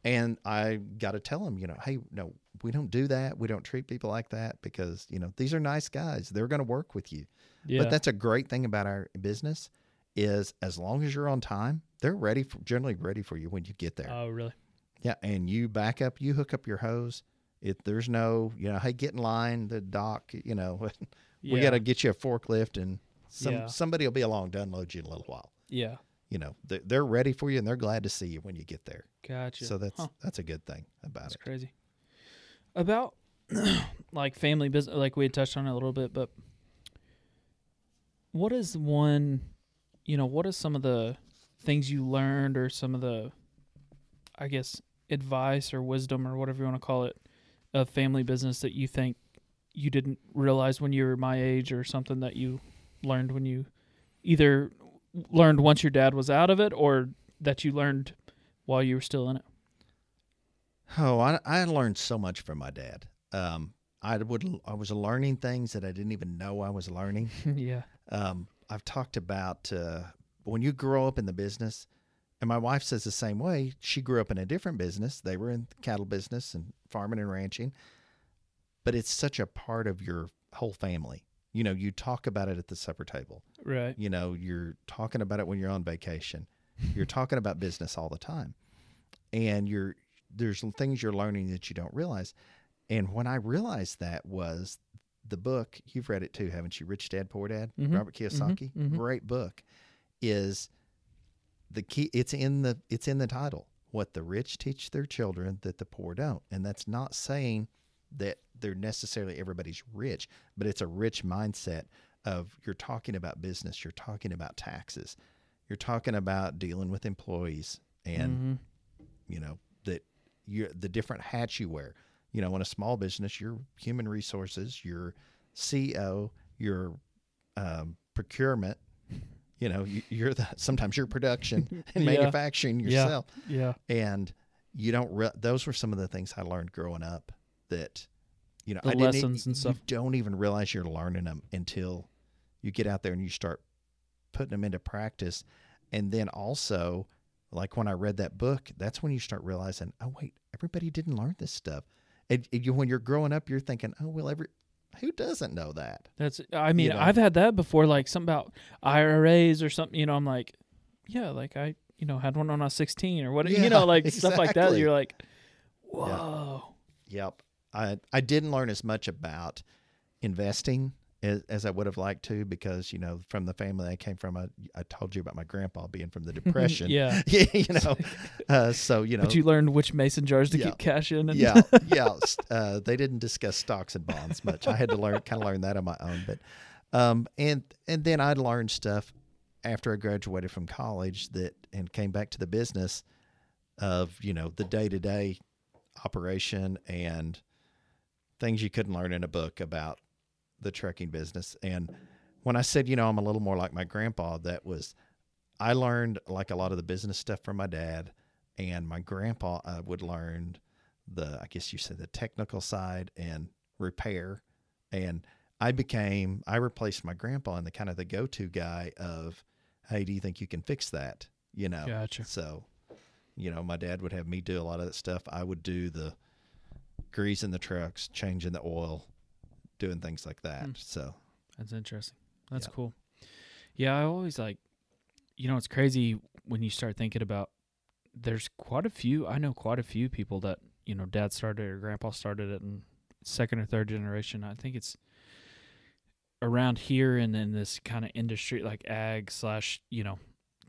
And I got to tell them, you know, hey, no, we don't do that. We don't treat people like that because, you know, these are nice guys. They're going to work with you. Yeah. But that's a great thing about our business is as long as you're on time, they're ready for generally ready for you when you get there. oh, really? yeah, and you back up, you hook up your hose. If there's no, you know, hey, get in line, the dock, you know, we Yeah. got to get you a forklift and some Yeah. somebody will be along to unload you in a little while. Yeah. You know, they're, they're ready for you and they're glad to see you when you get there. Gotcha. So that's Huh. that's a good thing about That's it. crazy. About like family business, like we had touched on it a little bit, but what is one, you know, what are some of the things you learned or some of the, I guess, advice or wisdom or whatever you want to call it of family business that you think you didn't realize when you were my age or something that you learned when you either learned once your dad was out of it or that you learned while you were still in it? Oh, I I learned so much from my dad. Um, I would I was learning things that I didn't even know I was learning. yeah. Um, I've talked about uh, when you grow up in the business, and my wife says the same way. She grew up in a different business. They were in the cattle business and farming and ranching, but it's such a part of your whole family. You know, you talk about it at the supper table. Right. You know, you're talking about it when you're on vacation. You're talking about business all the time. and you're there's things you're learning that you don't realize. And when I realized that was the book you've read it too, haven't you? Rich Dad Poor Dad, Mhm, Robert Kiyosaki, mhm. great book. Is the key? It's in the it's in the title. What the rich teach their children that the poor don't, and that's not saying that they're necessarily everybody's rich, but it's a rich mindset of you're talking about business, you're talking about taxes, you're talking about dealing with employees, and Mhm. you know that you're the different hats you wear. You know, in a small business, you're human resources, you're CEO, you're um, procurement. You know, you, you're the sometimes you're production and Yeah. manufacturing yourself, yeah. and you don't. Re- those were some of the things I learned growing up that you know The I didn't lessons and you stuff. don't even realize you're learning them until you get out there and you start putting them into practice, and then also like when I read that book, that's when you start realizing, oh wait, everybody didn't learn this stuff. And, and you, when you're growing up, you're thinking, oh well, every who doesn't know that? That's. I mean, know. I've had that before. Like something about IRAs or something. You know, I'm like, yeah, like I, you know, had one when I was 16 or what. Yeah, you know, like stuff like that. You're like, whoa. Yep. I I didn't learn as much about investing as, as I would have liked to because you know from the family I came from, I, I told you about my grandpa being from the depression. yeah. yeah, you know, uh, so you know, But you learned which mason jars to Yeah. keep cash in. And yeah, yeah. Uh, they didn't discuss stocks and bonds much. I had to learn, kind of learn that on my own. But, um, and and then I learned stuff after I graduated from college that and came back to the business of you know the day to day operation and things you couldn't learn in a book about the trucking business. And when I said you know I'm a little more like my grandpa, that was I learned like a lot of the business stuff from my dad, and my grandpa uh, would learn the I guess you said the technical side and repair, and I became I replaced my grandpa in the kind of the go to guy of, hey, do you think you can fix that? You know, Gotcha. so, you know, my dad would have me do a lot of that stuff. I would do the greasing the trucks, changing the oil, doing things like that. Hmm. So, That's interesting. That's Yeah. cool. Yeah, I always like, you know, it's crazy when you start thinking about. There's quite a few. I know quite a few people that you know, dad started or grandpa started it, and second or third generation. I think it's around here and in this kind of industry, like ag slash, you know,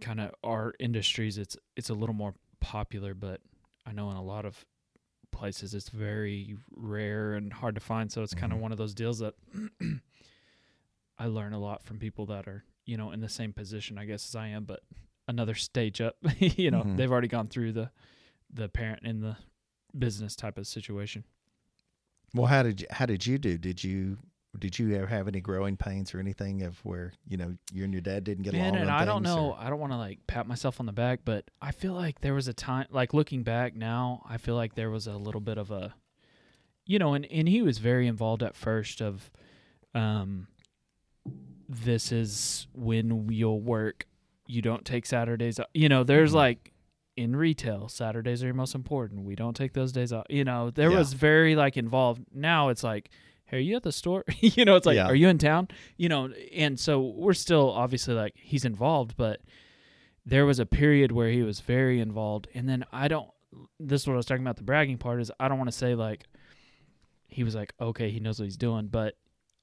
kind of our industries. It's it's a little more popular, but I know in a lot of places it's very rare and hard to find. So it's kind of one of those deals that I learn a lot from people that are, you know, in the same position, I guess, as I am, but another stage up. you know, Mhm. they've already gone through the the parent in the business type of situation. well, how did you, how did you do? Did you did you ever have any growing pains or anything of where you know you and your dad didn't get Man, along? and I don't know. or- I don't want to like pat myself on the back, but I feel like there was a time, like looking back now, I feel like there was a little bit of a, you know, and and he was very involved at first. Of, um, this is when you'll work. You don't take Saturdays. You know, there's Mhm. like in retail, Saturdays are your most important. We don't take those days off. You know, there Yeah. was very like involved. Now it's like, hey, are you at the store? you know, it's like, Yeah. are you in town? You know, and so we're still obviously like he's involved, but there was a period where he was very involved. And then I don't, this is what I was talking about. The bragging part is I don't want to say like he was like, okay, he knows what he's doing, but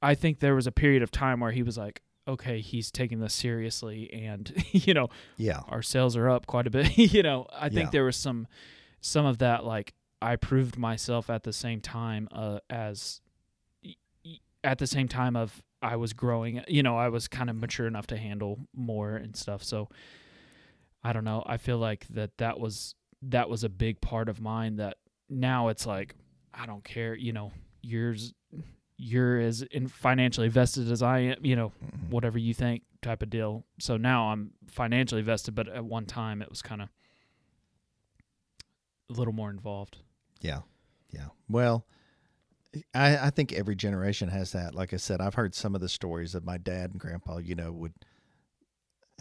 I think there was a period of time where he was like, okay, he's taking this seriously and, you know, yeah, our sales are up quite a bit. you know, I think Yeah. there was some some of that like I proved myself at the same time uh, as at the same time of I was growing. You know, I was kind of mature enough to handle more and stuff. So I don't know. I feel like that that was that was a big part of mine that now it's like I don't care, you know, yours you're as in financially vested as I am, you know, Mhm. whatever you think type of deal. So now I'm financially vested, but at one time it was kind of a little more involved. yeah, yeah. Well, I I think every generation has that. Like I said, I've heard some of the stories of my dad and grandpa. You know, would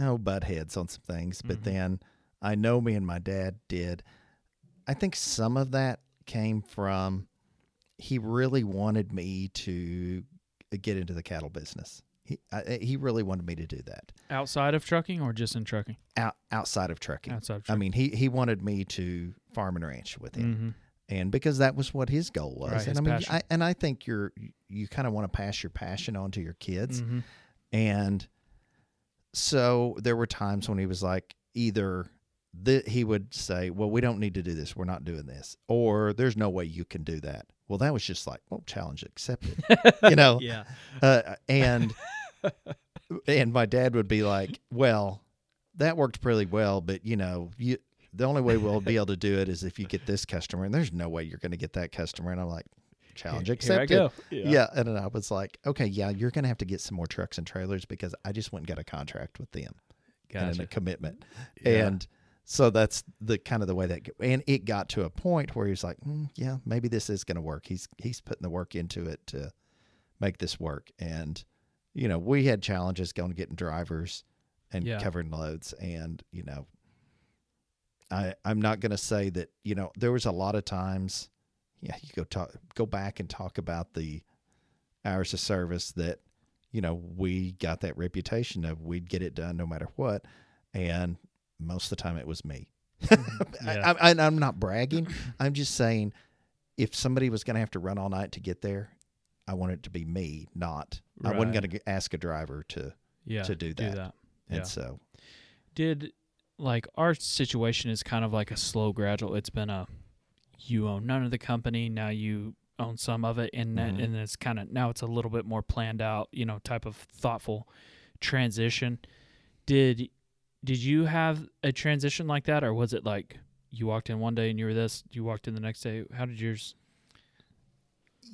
oh butt heads on some things, but Mhm. then I know me and my dad did. I think some of that came from he really wanted me to get into the cattle business. He I, he really wanted me to do that Outside of trucking or just in trucking? out outside of trucking. Outside of trucking. I mean, he he wanted me to farm and ranch with him, hmm and because that was what his goal was. Right, and I mean. I, and I think you're you kind of want to pass your passion on to your kids, hmm and so there were times when he was like either the, he would say, "Well, we don't need to do this. We're not doing this," or "There's no way you can do that." Well, that was just like, "Well, challenge accepted," you know. Yeah. Uh, and and my dad would be like, "Well, that worked pretty well, but you know, you the only way we'll be able to do it is if you get this customer, and there's no way you're going to get that customer." And I'm like, "Challenge accepted." go. Yeah. and then I was like, "Okay, yeah, you're going to have to get some more trucks and trailers because I just went and got a contract with them and Gotcha. a commitment." Yeah. And so that's the kind of the way that, and it got to a point where he was like, mm, "Yeah, maybe this is going to work." He's he's putting the work into it to make this work, and you know, we had challenges going getting drivers and Yeah. covering loads, and you know, I I'm not going to say that you know there was a lot of times, yeah, you go talk go back and talk about the hours of service that you know we got that reputation of we'd get it done no matter what, and most of the time it was me. Mm-hmm. Yeah. I, I, I'm not bragging. I'm just saying, if somebody was going to have to run all night to get there, I want it to be me, not. I wasn't going to ask a driver to, yeah. to do that. and Yeah. so Did like our situation is kind of like a slow gradual. It's been a you own none of the company, now you own some of it and then Mhm. and it's kind of now it's a little bit more planned out, you know, type of thoughtful transition. Did did you have a transition like that or was it like you walked in one day and you were this, you walked in the next day? How did yours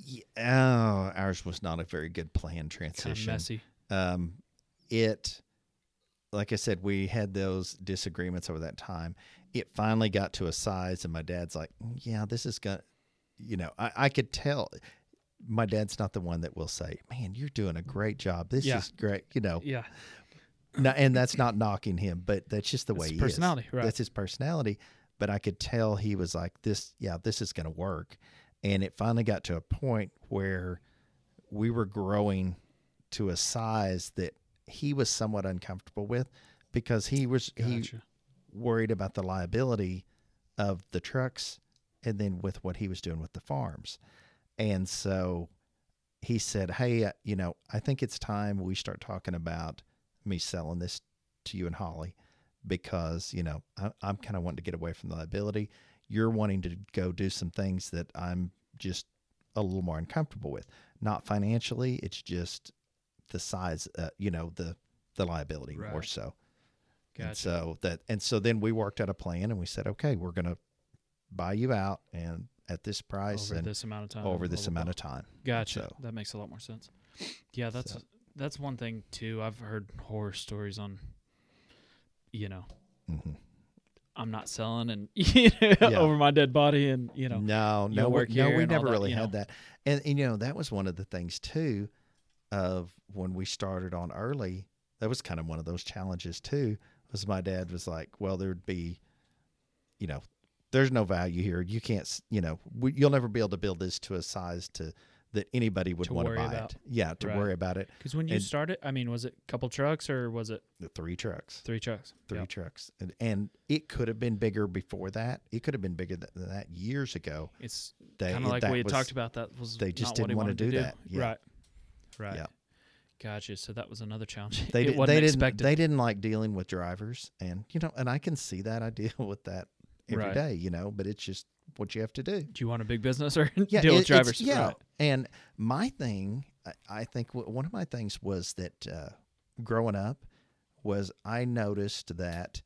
yeah, oh, ours was not a very good planned transition. kind of messy? um, it like i said we had those disagreements over that time. It finally got to a size and my dad's like "Mm, yeah this is gonna you know i, I could tell. My dad's not the one that will say man you're doing a great job. This Yeah. is great you know? Yeah. no, and that's not knocking him but that's just the That's way his he personality, is right. that's his personality. But i could tell he was like this yeah this is gonna work. And it finally got to a point where we were growing to a size that he was somewhat uncomfortable with because he was he worried about the liability of the trucks and then with what he was doing with the farms. And so he said, "Hey, uh, you know, I think it's time we start talking about me selling this to you and Holly because, you know, I, I'm kind of wanting to get away from the liability. You're wanting to go do some things that I'm just a little more uncomfortable with. Not financially, it's just the size, uh, you know, the the liability more Right. so. And so that and so then we worked out a plan and we said, okay, we're gonna buy you out and at this price over and this amount of time. over this amount of time. Gotcha. So- That makes a lot more sense. Yeah, that's So- that's one thing too. I've heard horror stories on. You know, hmm I'm not selling, and you know, Yeah. over my dead body, and you know, no, no, no, we never that, really you had know. that. And, and you know, that was one of the things too of when we started on early. That was kind of one of those challenges too. Was my dad was like, well, there'd be, you know, there's no value here. You can't, you know, we, you'll never be able to build this to a size to that anybody would To want to buy about. it. Yeah, to Right. worry about it. because when you And- started, I mean, was it a couple trucks or was it The three trucks. three trucks? three Yep. trucks and, and it could have been bigger before that it could have been bigger than that years ago It's they, kind of like we had was- talked about. That was they just didn't he wanna wanted do that. Yeah. Right. Right. Yeah. Gotcha. So that was another challenge. they, did, they didn't expected. they didn't like dealing with drivers and you know and i can see that i deal with that every day. Right. you know but it's just what you have to do Do you want a big business or yeah deal it- with drivers? yeah Right. and my thing I, I think one of my things was that uh, growing up was i noticed that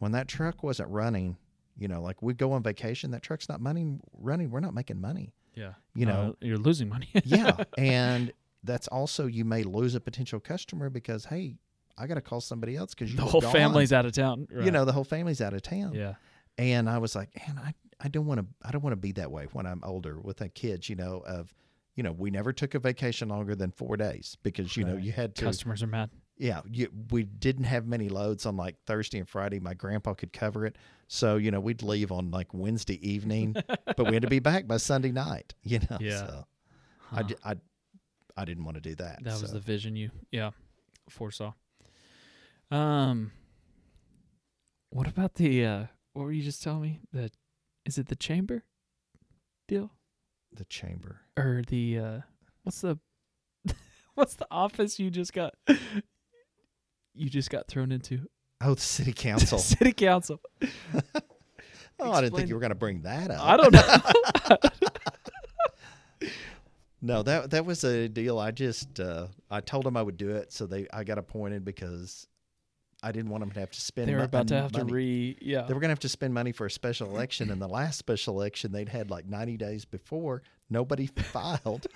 when that truck wasn't running you know like we'd go on vacation that truck's not money running we're not making money Yeah. You Uh, know, you're losing money. yeah and that's also you may lose a potential customer because hey i got to call somebody else because the whole family's out of town. you know the whole family's out of town Yeah. and i was like man i, I don't want to i don't want to be that way when i'm older with the kids you know of you know we never took a vacation longer than four days because you know you had to Customers are mad. yeah you, we didn't have many loads on like thursday and friday my grandpa could cover it so you know we'd leave on like wednesday evening but we had to be back by sunday night you know Yeah. so I, Huh. di- I, I didn't want to do that That was the vision you. Yeah. foresaw. Um, what about the? uh What were you just telling me? The is it the chamber deal The chamber. or the? uh What's the? what's the office you just got? You just got thrown into Oh, the city council. city council. oh, I didn't think you were going to bring that up. I don't know. No, that that was a deal. I just uh, I told them I would do it, so they I got appointed because I didn't want them to have to spend. they were about to have to money. re. Yeah. They were going to have to spend money for a special election, and the last special election they'd had like ninety days before. Nobody filed,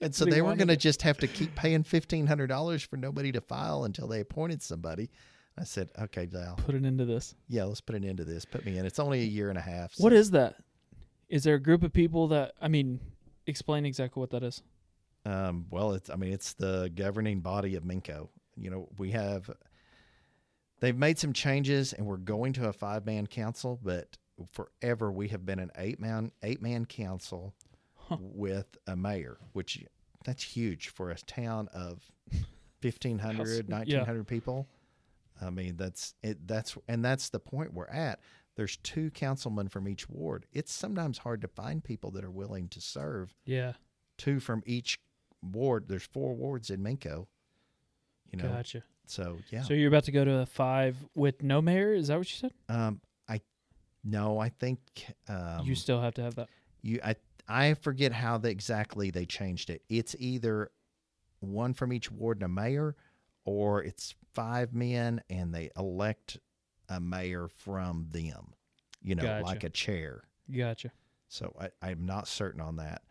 and so They they were going to just have to keep paying fifteen hundred dollars for nobody to file until they appointed somebody. I said, "Okay, Dal, Put it into this. yeah, let's put an end to this. Put me in. It's only a year and a half." What so- is that? Is there a group of people that I mean? Explain exactly what that is. Um, well, it's I mean it's the governing body of Minco. You know, we have they've made some changes, and we're going to a five man council, but forever we have been an eight man eight man council Huh. with a mayor, which that's huge for a town of 1,500, yeah. 1,900 people. I mean, that's it. That's and that's the point we're at. There's two councilmen from each ward. It's sometimes hard to find people that are willing to serve Yeah. two from each ward. There's four wards in Minco. You know, Gotcha. so yeah. So you're about to go to a five with no mayor? Is that what you said? um, I no, I think um, you still have to have that. you I I forget how they, exactly they changed it. It's either one from each ward and a mayor, or it's five men and they elect a mayor from them. You know, Gotcha. like a chair. Gotcha. So I, I'm not certain on that.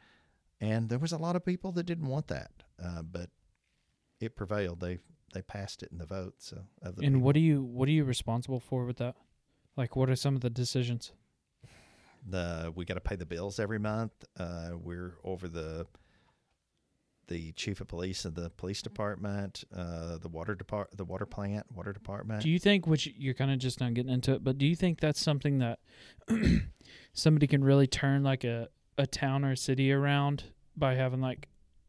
And there was a lot of people that didn't want that, uh, but it prevailed. They they passed it in the vote. So of the And people. what are you what are you responsible for with that? Like, what are some of the decisions? the we got to pay the bills every month. Uh, we're over the the chief of police of the police department, uh, the water depart the water plant, water department. Do you think, which you're kind of just not getting into it, but do you think that's something that somebody can really turn like a, a town or a city around by having like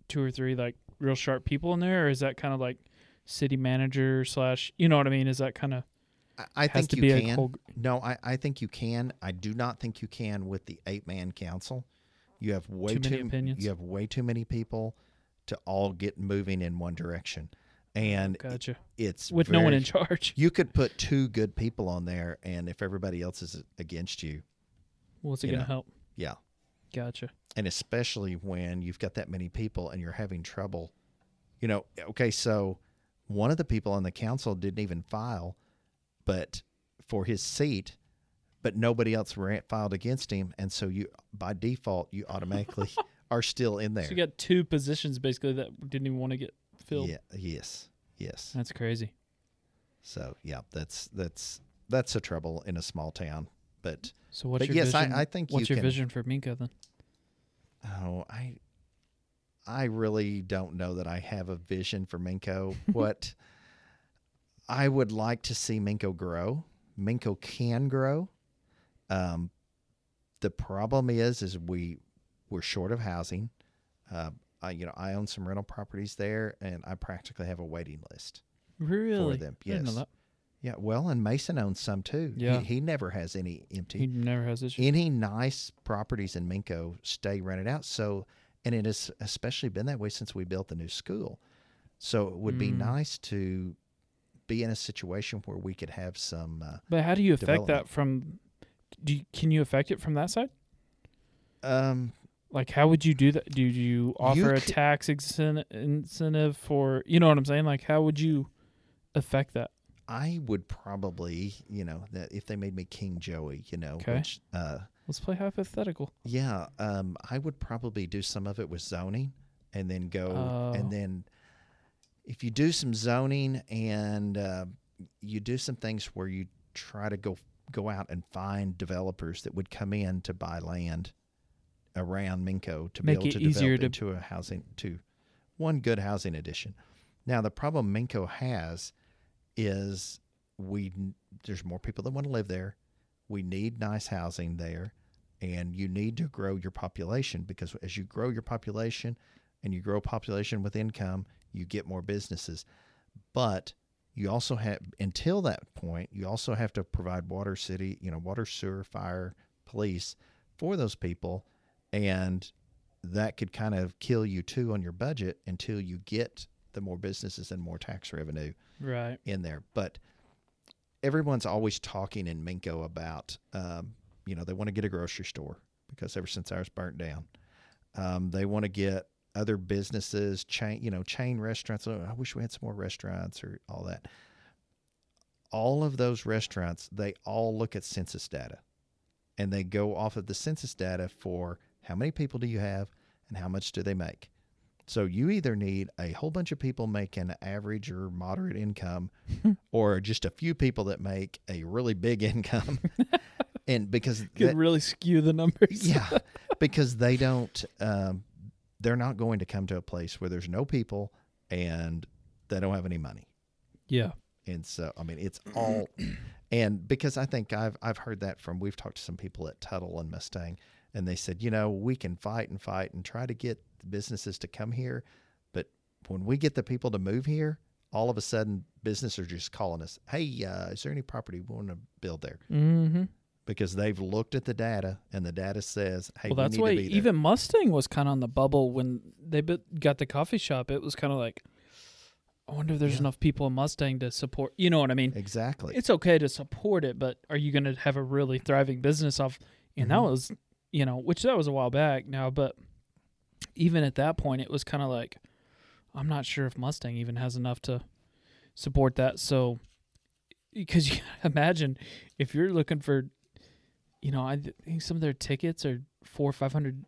two or three like real sharp people in there? Or is that kind of like city manager slash, you know what I mean? Is that kind of I, I think you can. whole, No, I, I think you can. I do not think you can with the eight man council. You have way Too too, many opinions? You have way too many people to all get moving in one direction, and gotcha. it's With no one in charge. You could put two good people on there, and if everybody else is against you, What's it going to help? yeah. Gotcha. And especially when you've got that many people and you're having trouble, you know. Okay, so one of the people on the council didn't even file, but for his seat, but nobody else filed against him, and so you by default you automatically are still in there. So you got two positions basically that didn't even want to get filled. yeah. Yes. Yes. That's crazy. So yeah, that's that's that's a trouble in a small town. But So what's But your yes, I- vision? I think what's you your can- vision for Minco then? oh, I I really don't know that I have a vision for Minco. what I would like to see Minco grow. Minco can grow. Um, the problem is, is we we're short of housing. Uh, I you know I own some rental properties there, and I practically have a waiting list. Really? For them, I didn't know yes. Yeah, well, and Mason owns some too. He- Yeah. he, never has any empty. He never has issues. any nice properties in Minco stay rented out. So, and it has especially been that way since we built the new school. So it would be Mm. nice to be in a situation where we could have some. Uh, But how do you affect that from? Do you, can you affect it from that side? um, Like, how would you do that? Do you offer a could- tax incentive for? You know what I'm saying? Like, how would you affect that? I would probably, you know, that if they made me King Joey, you know, Okay. which, uh, Let's play hypothetical. yeah, um, I would probably do some of it with zoning, and then go, Oh. and then if you do some zoning and uh, you do some things where you try to go go out and find developers that would come in to buy land around Minco to Make be able to easier develop to- into a housing to one good housing addition. Now the problem Minco has is we there's more people that want to live there. We need nice housing there, and you need to grow your population because as you grow your population and you grow population with income, you get more businesses. but you also have until that point you also have to provide water city you know water sewer fire police for those people and that could kind of kill you too on your budget until you get the more businesses and more tax revenue Right. in there. But everyone's always talking in Minco about um, you know they want to get a grocery store because ever since ours burnt down. Um, they want to get other businesses chain you know chain restaurants. Oh, i wish we had some more restaurants or all that. All of those restaurants they all look at census data and they go off of the census data for how many people do you have and how much do they make so you either need a whole bunch of people making average or moderate income or just a few people that make a really big income and because Could that- really skew the numbers. yeah, because they don't. Um, they're not going to come to a place where there's no people and they don't have any money. Yeah. And so, I mean, it's all. And because I think I've I've heard that from we've talked to some people at Tuttle and Mustang, and they said, you know, we can fight and fight and try to get the businesses to come here, but when we get the people to move here, all of a sudden businesses are just calling us, hey, uh, is there any property we want to build there? Mm-hmm. Because they've looked at the data and the data says, hey, well, we that's need why to be there. even Mustang was kind of on the bubble when they got the coffee shop. It was kind of like, I wonder if there's Yeah. enough people in Mustang to support. You know what I mean? Exactly. It's okay to support it, but are you going to have a really thriving business off? And that Mhm. was, you know, which that was a while back now, but even at that point, it was kind of like, I'm not sure if Mustang even has enough to support that. So, because you imagine if you're looking for, you know, I think some of their tickets are four or five hundred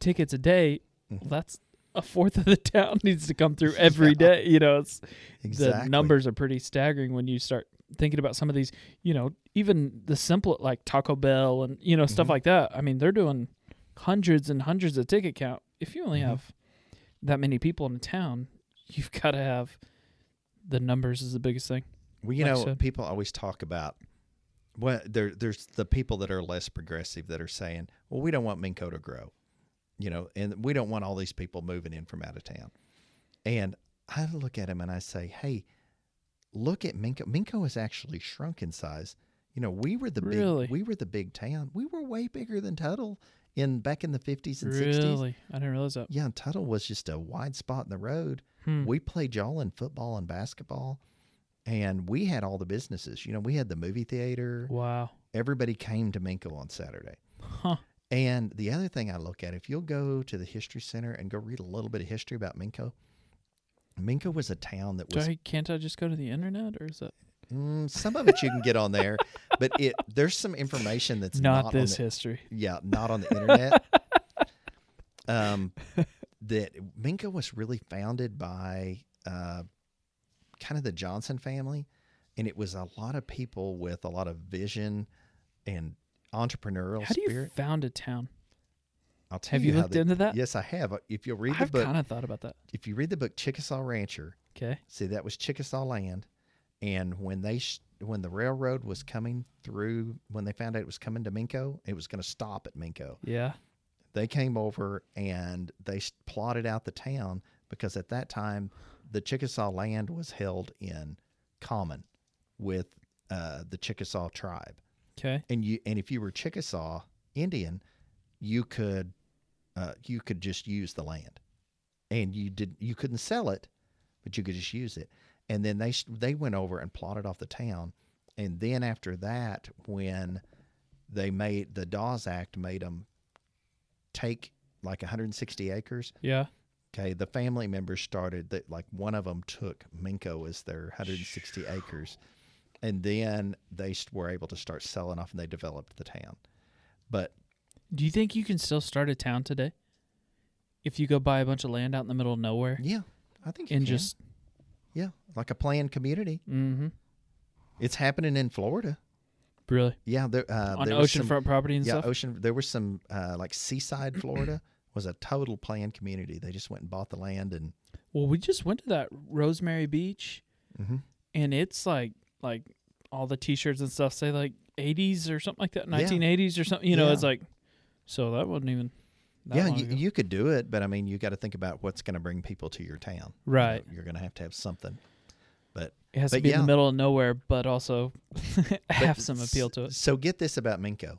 tickets a day. Mhm. That's a fourth of the town needs to come through every day. You know, it's exactly. the numbers are pretty staggering when you start thinking about some of these. You know, even the simple like Taco Bell and you know stuff Mhm. like that. I mean, they're doing hundreds and hundreds of ticket count. If you only Mhm. have that many people in a town, you've got to have the numbers is the biggest thing. Well, you like know, people always talk about well, there there's the people that are less progressive that are saying, "Well, we don't want Minco to grow," you know, and we don't want all these people moving in from out of town. And I look at them and I say, "Hey, look at Minco. Minco has actually shrunk in size. You know, we were the Really? big we were the big town. We were way bigger than Tuttle in back in the 50s and 60s. Really, I didn't realize that. Yeah, and Tuttle was just a wide spot in the road. Hmm. We played y'all in football and basketball, and we had all the businesses. You know, we had the movie theater. Wow. Everybody came to Minco on Saturday. Huh. And the other thing I look at, if you'll go to the History Center and go read a little bit of history about Minco, Minco was a town that was I, can't I just go to the internet or is that mm, some of it you can get on there, but it there's some information that's not, not, this the, history? yeah, not on the internet. um, that Minco was really founded by uh, kind of the Johnson family, and it was a lot of people with a lot of vision and entrepreneurial How do you found a town? I'll tell Have you how looked they- into that? Yes, I have. Uh, If you'll read the book, I've kind of thought about that. if you read the book Chickasaw Rancher, Okay. see that was Chickasaw land, and when they sh- when the railroad was coming through, when they found out it was coming to Minco, it was going to stop at Minco. Yeah. they came over and they plotted out the town because at that time the Chickasaw land was held in common with uh, the Chickasaw tribe, Okay. and you and if you were Chickasaw Indian, you could uh, you could just use the land, and you did you couldn't sell it, but you could just use it. And then they they went over and plotted off the town, and then after that, when they made the Dawes Act, made them take like 160 acres. Yeah. Okay, the family members started that like one of them took Minco as their 160 acres, and then they were able to start selling off and they developed the town. But Do you think you can still start a town today? If you go buy a bunch of land out in the middle of nowhere yeah, I think you and can. just yeah, like a planned community. mm-hmm. It's happening in Florida. really Yeah, there, uh, on there was some- oceanfront property and yeah, stuff. ocean. There was some uh, like seaside Florida was a total planned community. They just went and bought the land and. Well, we just went to that Rosemary Beach, hmm and it's like like all the T-shirts and stuff say like 80s or something like that, Yeah. 1980s or something. You know, Yeah. it's like so that wasn't even. That Yeah, you, you could do it, but I mean, you got to think about what's going to bring people to your town. You Right. you're going to have to have something. But it has to But be in the middle of nowhere, but also have some appeal to it. So get this about Minco.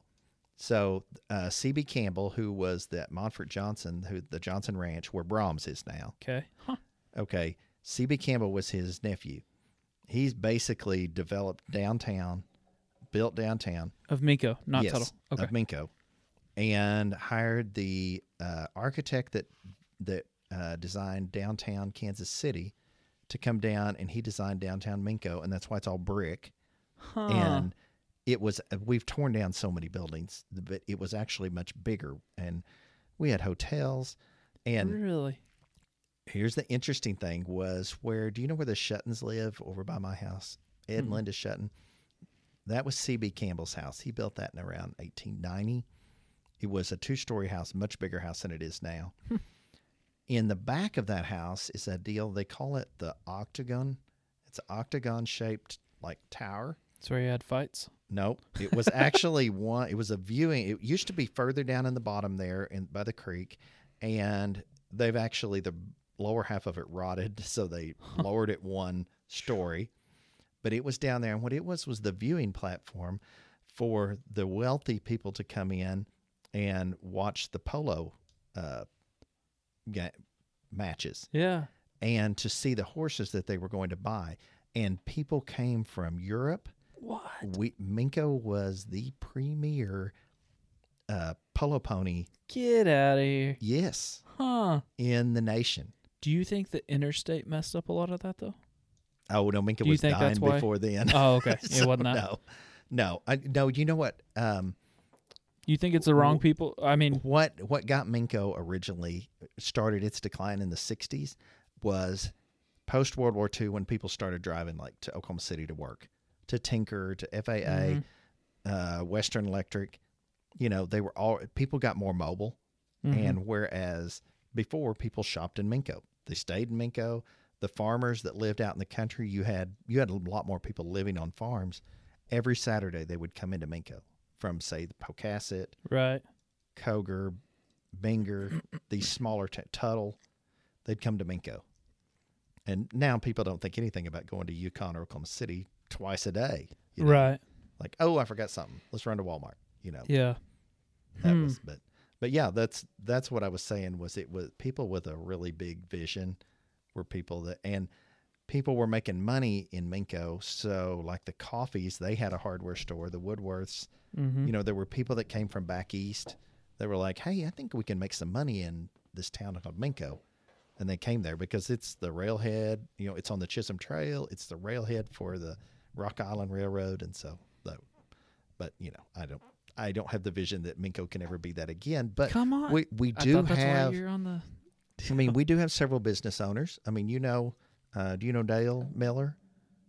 So uh, CB Campbell, who was that Montford Johnson, who the Johnson Ranch, where Braum's is now. Okay. Huh. Okay, CB Campbell was his nephew. He's basically developed downtown, built downtown. Of Minco, not yes, Tuttle. Okay. of Minco, and hired the uh, architect that that uh, designed downtown Kansas City to come down, and he designed downtown Minco, and that's why it's all brick. Huh. And it was uh, we've torn down so many buildings, but it was actually much bigger, and we had hotels. And really? here's the interesting thing: was where do you know where the Shuttons live over by my house? Ed and Mm-mm. Linda Shutton. That was C.B. Campbell's house. He built that in around 1890. It was a two-story house, much bigger house than it is now. in the back of that house is a deal. They call it the octagon. It's an octagon-shaped like tower. That's where you had fights. Nope. It was actually one. It was a viewing. It used to be further down in the bottom there, in by the creek, and they've actually the lower half of it rotted, so they lowered it one story. But it was down there, and what it was was the viewing platform for the wealthy people to come in and watch the polo uh, ga- matches Yeah. and to see the horses that they were going to buy. And people came from Europe. What? We Minco was the premier uh, polo pony, Get out of here. yes, Huh. in the nation. Do you think the interstate messed up a lot of that though? Oh no, Minco was dying before then. Oh, okay. So, it wasn't that. No, no, I, no. You know what? Um, You think it's the wrong people? I mean, what what got Minco originally started its decline in the '60s was post World War II when people started driving like to Oklahoma City to work, to Tinker, to FAA, Mhm. uh, Western Electric. You know, they were all people got more mobile, mhm. and whereas before people shopped in Minco, they stayed in Minco. The farmers that lived out in the country, you had you had a lot more people living on farms. Every Saturday they would come into Minco from say the Pocasset, right. Cogar, Binger, these smaller t- Tuttle, they'd come to Minco. And now people don't think anything about going to Yukon or Oklahoma City twice a day. you know? Right. Like, oh, I forgot something. Let's run to Walmart. You know, Yeah. that Hmm. was, but, but yeah, that's, that's what I was saying was it was people with a really big vision were people that, and people were making money in Minco. So like the coffees, they had a hardware store, the Woodworths, Mm-hmm. you know, there were people that came from back east. They were like, "Hey, I think we can make some money in this town called Minco," and they came there because it's the railhead. You know, it's on the Chisholm Trail. It's the railhead for the Rock Island Railroad, and so, though, but you know, I don't, I don't have the vision that Minco can ever be that again. But Come on. we we do have. why you're on the. I mean, we do have several business owners. I mean, you know, uh, do you know Dale Miller?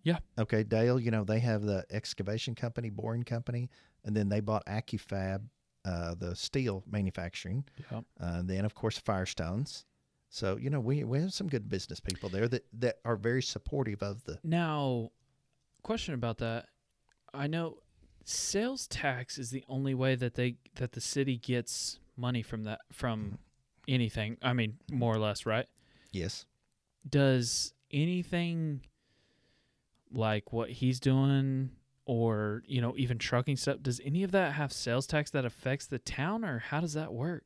Yeah. Okay, Dale. You know they have the excavation company, boring company, and then they bought AccuFab, uh, the steel manufacturing. Yep. Uh, and then of course Firestones. So you know we we have some good business people there that that are very supportive of the. Now, question about that. I know sales tax is the only way that they that the city gets money from that from anything. I mean, more or less, right? Yes. Does anything like what he's doing or, you know, even trucking stuff, does any of that have sales tax that affects the town or how does that work?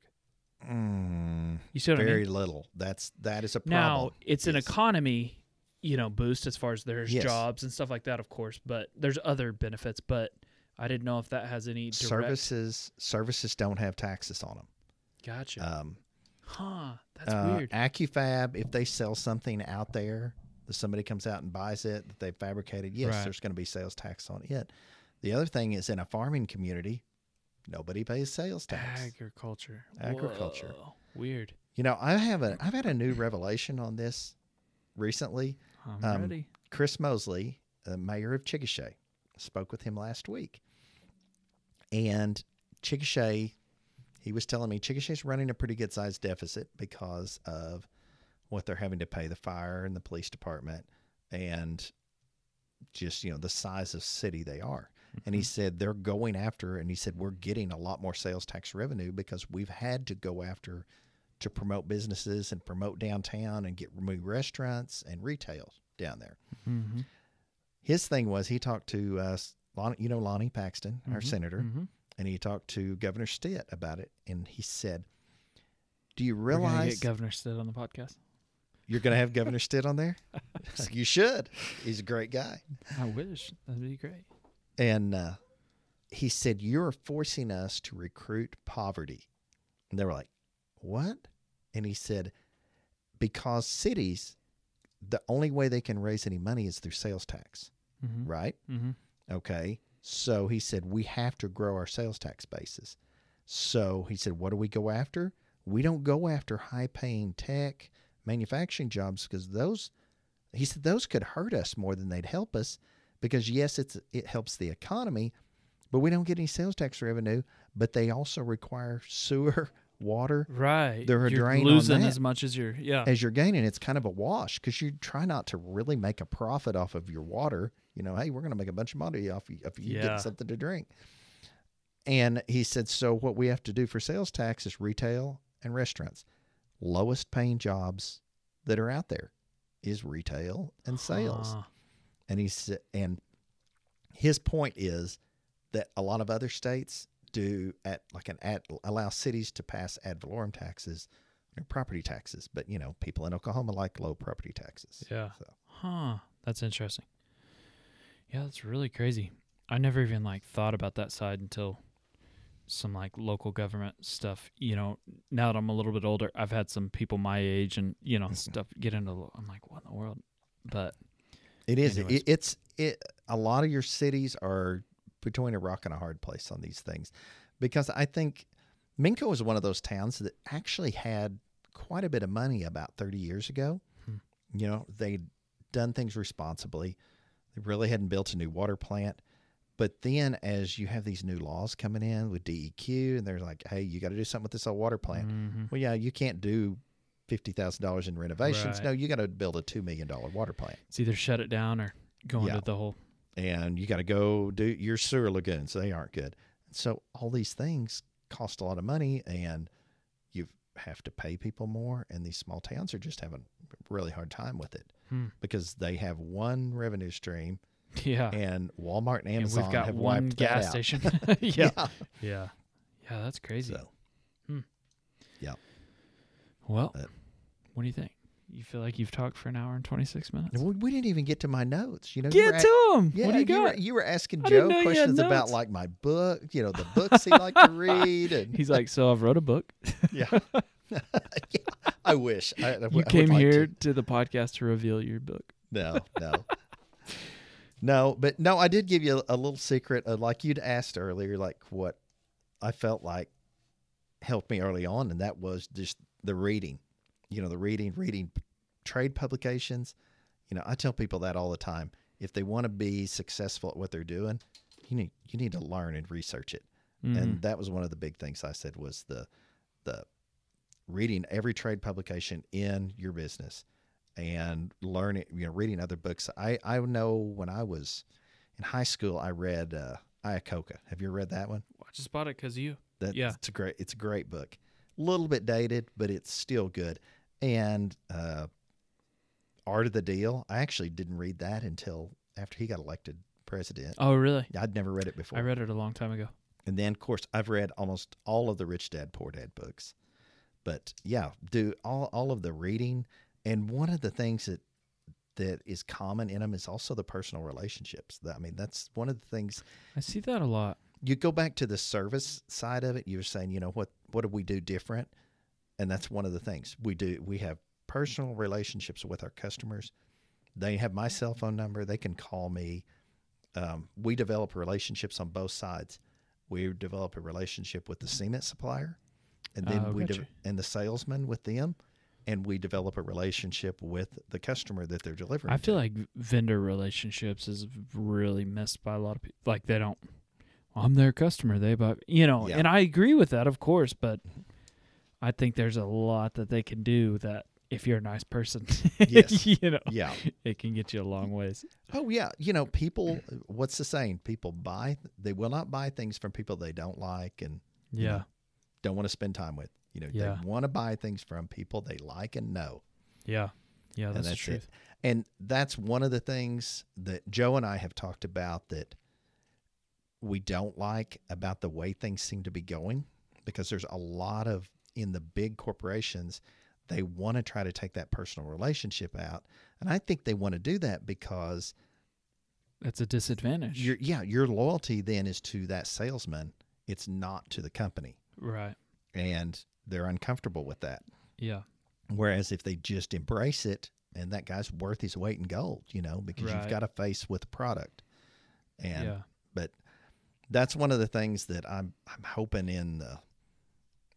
Mm, You see what I very mean? little. That's that is a problem Now, it's an economy, you know, boost as far as there's Yes. jobs and stuff like that, of course, but there's other benefits, but I didn't know if that has any direct services services don't have taxes on them. Gotcha. Um, huh. That's uh, weird. AccuFab, if they sell something out there, that somebody comes out and buys it that they fabricated, yes, Right. there's going to be sales tax on it. The other thing is in a farming community, nobody pays sales tax. Agriculture. Agriculture. Whoa. Weird. You know, I have a I've had a new revelation on this recently. I'm Um, ready. Chris Mosley, the mayor of Chickasha, spoke with him last week. And Chickasha, he was telling me Chickasha's running a pretty good sized deficit because of what they're having to pay the fire and the police department and just, you know, the size of city they are. And he said they're going after, and he said, we're getting a lot more sales tax revenue because we've had to go after to promote businesses and promote downtown and get new restaurants and retail down there. Mm-hmm. his thing was he talked to uh, you know Lonnie Paxton, our Mhm, senator, mhm. And he talked to Governor Stitt about it, and he said, "Do you We're realize get Governor Stitt on the podcast. you're going to have Governor Stitt on there? you should. He's a great guy." I wish that'd be great. And uh, he said, You're forcing us to recruit poverty. And they were like, What? And he said, Because cities, the only way they can raise any money is through sales tax, Mm-hmm. right? Mm-hmm. Okay. So he said, We have to grow our sales tax bases. So he said, What do we go after? We don't go after high paying tech manufacturing jobs because those, he said, those could hurt us more than they'd help us because, yes, it's, it helps the economy, but we don't get any sales tax revenue. But they also require sewer, water. Right. They're a you're drain on losing that. as much as you're. Yeah. As you're gaining, it's kind of a wash because you try not to really make a profit off of your water. You know, hey, we're going to make a bunch of money off you if you Yeah. get something to drink. And he said, so what we have to do for sales tax is retail and restaurants. Lowest paying jobs that are out there is retail and sales. Huh. And he said, and his point is that a lot of other states do at like an ad allow cities to pass ad valorem taxes or property taxes, but you know people in Oklahoma like low property taxes. Yeah. So Huh. That's interesting. Yeah, that's really crazy. I never even like thought about that side until some like local government stuff. You know, now that I'm a little bit older, I've had some people my age and you know stuff get into. I'm like, what in the world? But it is. Anyways. It, it's it. A lot of your cities are between a rock and a hard place on these things, because I think Minco is one of those towns that actually had quite a bit of money about 30 years ago. Hmm. You know, they'd done things responsibly. They really hadn't built a new water plant. But then, as you have these new laws coming in with DEQ, and they're like, "Hey, you got to do something with this old water plant." Mhm. Well, yeah, you can't do fifty thousand dollars in renovations. Right. No, you got to build a two million dollar water plant, it's either shut it down or go Yeah. into the whole. and you got to go do your sewer lagoons. They aren't good. So all these things cost a lot of money, and you have to pay people more. And these small towns are just having a really hard time with it Hmm. because they have one revenue stream, Yeah. and Walmart and And Amazon we've got have one wiped gas station. yeah. yeah. Yeah. Yeah, that's crazy. So well, But- what do you think? You feel like you've talked for an hour and 26 minutes? we, we didn't even get to my notes. You know, you were Get at- to him. Yeah, what do you were, got? you were asking Joe you questions about like my book, you know, the books he liked to read, and He's like, so I've wrote a book. yeah. yeah, I wish I, I I You would came like here to. to. the podcast to reveal your book. No, no, no. But no, I did give you a, a little secret, uh, like you'd asked earlier, like what I felt like helped me early on, and that was just the reading. You know, the reading, reading trade publications. You know, I tell people that all the time. If they want to be successful at what they're doing, you need you need to learn and research it. Mhm. and that was one of the big things I said was the the reading every trade publication in your business and learning you know reading other books. I I know when I was in high school I read uh, Iacocca. Have you read that one? I just bought it because you. That Yeah. it's a great it's a great book. A little bit dated, but it's still good. And uh, Art of the Deal. I actually didn't read that until after he got elected president. Oh, really? I'd never read it before. I read it a long time ago. And then, of course, I've read almost all of the Rich Dad Poor Dad books. But yeah, do all all of the reading. And one of the things that that is common in them is also the personal relationships. I mean, that's one of the things. I see that a lot. You go back to the service side of it. You were saying, you know, what what do we do different? And that's one of the things we do. We have personal relationships with our customers. They have my cell phone number. They can call me. Um, we develop relationships on both sides. We develop a relationship with the cement supplier, and then Oh, we de- and the salesman with them, and we develop a relationship with the customer that they're delivering. I to. feel like vendor relationships is really missed by a lot of people. Like they don't. "Well, I'm their customer. They buy. You know, Yeah. and I agree with that, of course. But mm-hmm. I think there's a lot that they can do that if you're a nice person, Yes. you know, yeah. it can get you a long ways. Oh yeah, you know, people. What's the saying? People buy. They will not buy things from people they don't like and you Yeah. know, don't want to spend time with. You know, Yeah. they want to buy things from people they like and know. Yeah. Yeah, and that's, that's the truth. it. And that's one of the things that Joe and I have talked about that we don't like about the way things seem to be going because there's a lot of in the big corporations they want to try to take that personal relationship out and i think they want to do that because That's a disadvantage. your yeah your loyalty then is to that salesman it's not to the company right. and they're uncomfortable with that Yeah. Whereas if they just embrace it, and that guy's worth his weight in gold, you know, because Right. you've got a face with the product. And yeah. but that's one of the things that I'm I'm hoping in the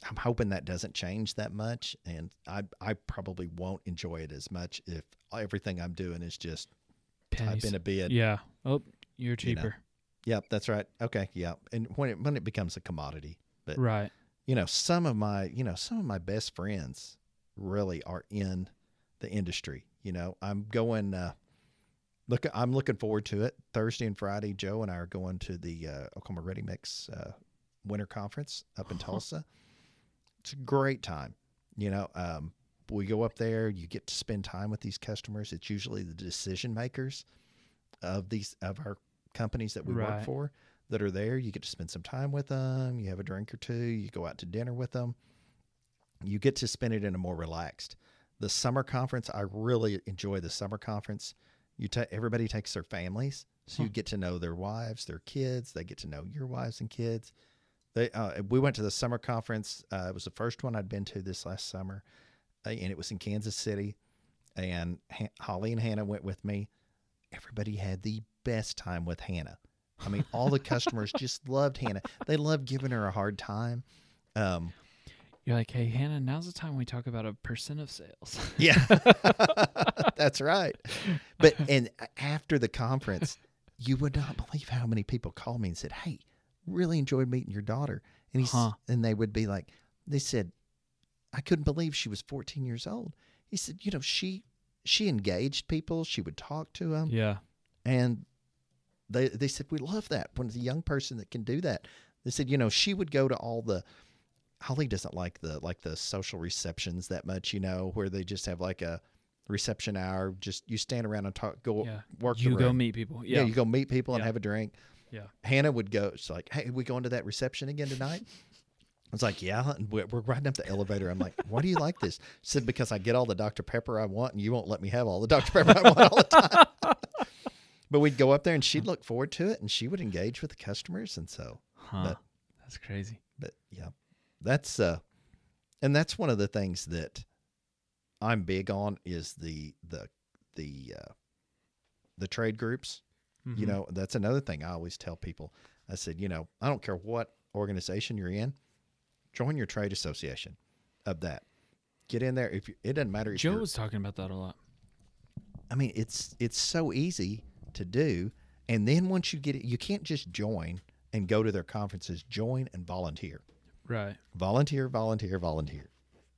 I'm hoping that doesn't change that much, and I I probably won't enjoy it as much if everything I'm doing is just Pennies. type in a bid. Yeah. Oh, you're You know. cheaper. Yep, that's right. Okay, yeah. And when it when it becomes a commodity, but Right. you know, some of my, you know, some of my best friends really are in the industry. You know, I'm going, uh, look, I'm looking forward to it. Thursday and Friday, Joe and I are going to the uh, Oklahoma Ready Mix uh, Winter Conference up in Tulsa. It's a great time. You know, um, we go up there, you get to spend time with these customers. It's usually the decision makers of these, of our companies that we work for that are there. You get to spend some time with them. You have a drink or two. You go out to dinner with them. You get to spend it in a more relaxed. The summer conference, I really enjoy the summer conference. You ta- everybody takes their families, so you get to know their wives, their kids. They get to know your wives and kids. They uh, we went to the summer conference. Uh, it was the first one I'd been to this last summer, uh, and it was in Kansas City. And ha- Holly and Hannah went with me. Everybody had the best time with Hannah. I mean, all the customers just loved Hannah. They loved giving her a hard time. Um, You're like, hey, Hannah, now's the time we talk about a percent of sales. yeah, that's right. But and after the conference, you would not believe how many people called me and said, "Hey, really enjoyed meeting your daughter." And he's Huh. and they would be like, they said, "I couldn't believe she was 14 years old." He said, "You know, she she engaged people. She would talk to them, yeah. and they they said we love that when it's a young person that can do that. They said, you know, she would go to all the Holly doesn't like the like the social receptions that much, you know, where they just have like a reception hour. Just you stand around and talk, go Yeah. work. You go meet people. Yeah. Yeah. you go meet people and have a drink. Yeah. Hannah would go. She's like, "Hey, we going to that reception again tonight?" I was like, "Yeah." And we're, we're riding up the elevator. I'm like, "Why do you like this?" She said, "Because I get all the Dr Pepper I want, and you won't let me have all the Dr Pepper I want all the time." but we'd go up there, and she'd look forward to it, and she would engage with the customers, and so. huh. but- That's crazy. But yeah, that's uh, and that's one of the things that I'm big on is the the the uh, the trade groups. You Mhm. know, that's another thing I always tell people. I said, you know, I don't care what organization you're in, join your trade association of that. Get in there. If you, it doesn't matter if Joe was talking about that a lot. I mean, it's it's so easy to do. And then once you get it, you can't just join and go to their conferences. Join and volunteer. Right. volunteer, volunteer, volunteer.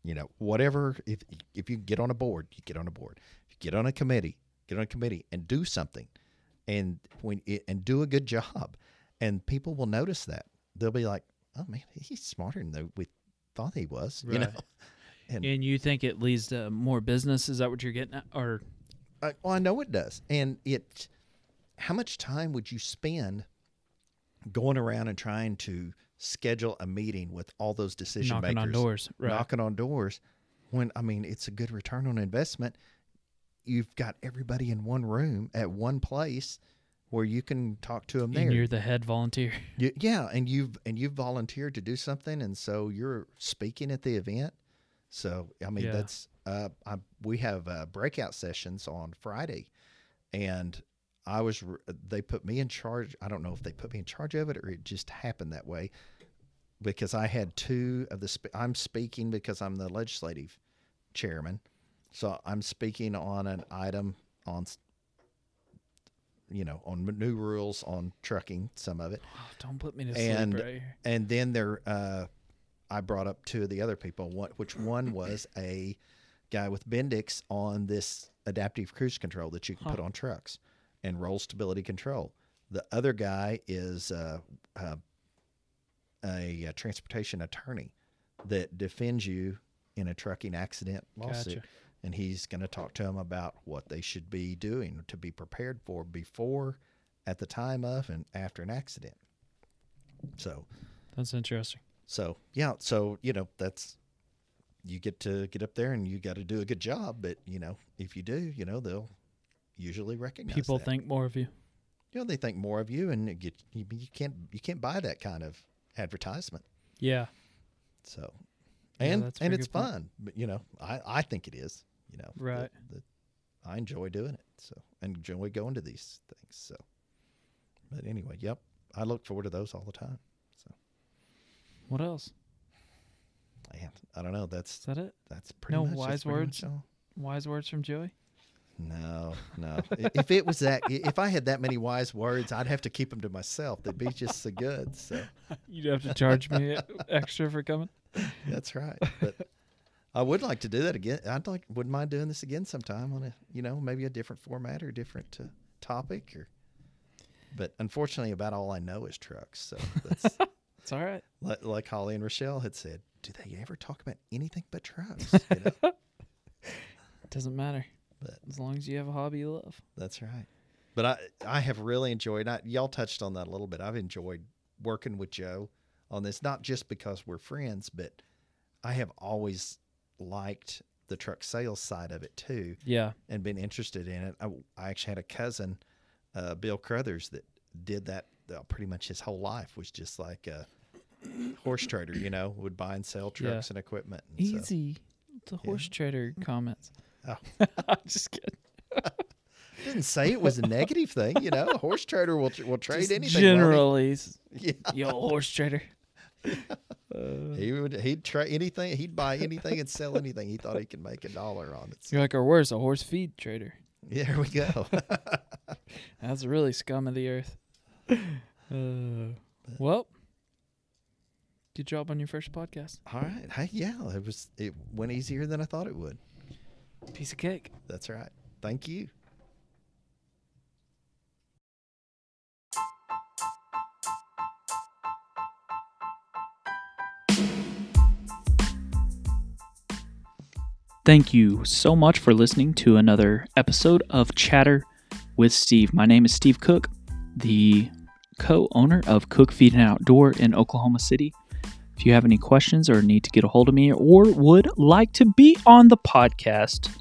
You know, whatever. If if you get on a board, you get on a board. If you get on a committee, get on a committee and do something, and when it, and do a good job, and people will notice that. They'll be like, "Oh man, he's smarter than we thought he was." You know. And- And you think it leads to more business? Is that what you're getting at? Or I, well, I know it does. And it, how much time would you spend going around and trying to schedule a meeting with all those decision knocking makers? on doors? Right. knocking on doors when I mean it's a good return on investment. You've got everybody in one room at one place where you can talk to them there. and you're the head volunteer. You- yeah, and you've and you've volunteered to do something, and so you're speaking at the event. So I mean Yeah. that's uh, I, we have uh, breakout sessions on Friday, and I was they put me in charge. I don't know if they put me in charge of it or it just happened that way, because I had two of the. I'm speaking because I'm the legislative chairman, so I'm speaking on an item on. You know, on new rules on trucking, some of it, Oh, don't put me to And- sleep right here. and then there uh, I brought up two of the other people, one, which one was a guy with Bendix on this adaptive cruise control that you can put on trucks and roll stability control. The other guy is uh, uh, a, uh transportation attorney that defends you in a trucking accident lawsuit. Gotcha. and he's going to talk to them about what they should be doing to be prepared for before, at the time of, and after an accident. So, That's interesting. so yeah, so you know that's you get to get up there and you got to do a good job, but you know if you do, you know they'll usually recognize People that. think more of you. you know they think more of you, and you get you, you can't you can't buy that kind of advertisement. Yeah. So, and a and it's point. fun, but you know I I think it is. You know, Right. the- I enjoy doing it, so and enjoy going to these things. So, but anyway, yep, I look forward to those all the time. So, what else? I don't know. That's Is that it? that's pretty No much wise words? much. Wise words from Joey? No, no. If it was that, if I had that many wise words, I'd have to keep them to myself. They'd be just so good. So You'd have to charge me extra for coming. that's right. But I would like to do that again. I'd like, wouldn't mind doing this again sometime on a, you know, maybe a different format or different uh, topic or. But unfortunately, about all I know is trucks. So that's It's all right. like, like Holly and Rochelle had said. Do they ever talk about anything but trucks? You know? It doesn't matter. But- as long as you have a hobby you love. That's right. But I I have really enjoyed. I, y'all touched on that a little bit. I've enjoyed working with Joe on this, not just because we're friends, but I have always liked the truck sales side of it too, Yeah. and been interested in it. I, I actually had a cousin, uh, Bill Crothers, that did that uh, pretty much his whole life. Was just like a horse trader, you know, would buy and sell Yeah. trucks and equipment. And so- Easy. The horse trader comments. Oh. I'm just kidding. didn't say it was a negative thing, you know. A horse trader will will trade Just anything. Generally, yeah. yo, horse trader. Uh, He would he'd try anything he'd buy anything and sell anything he thought he could make a dollar on it. You're like, or worse, a horse feed trader. yeah, there we go. That's really scum of the earth. Uh, well, good job on your first podcast. All right. Hey, yeah, it was it went easier than I thought it would. Piece of cake. That's right. Thank you. Thank you so much for listening to another episode of Chatter with Steve. My name is Steve Cook, the co owner of Cook Feed and Outdoor in Oklahoma City. If you have any questions or need to get a hold of me or would like to be on the podcast,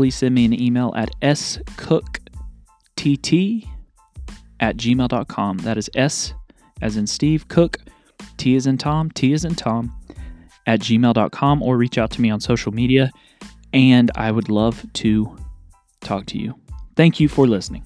please send me an email at scookt at gmail.com. That is S as in Steve Cook, T as in Tom, T as in Tom at gmail.com or reach out to me on social media. And I would love to talk to you. Thank you for listening.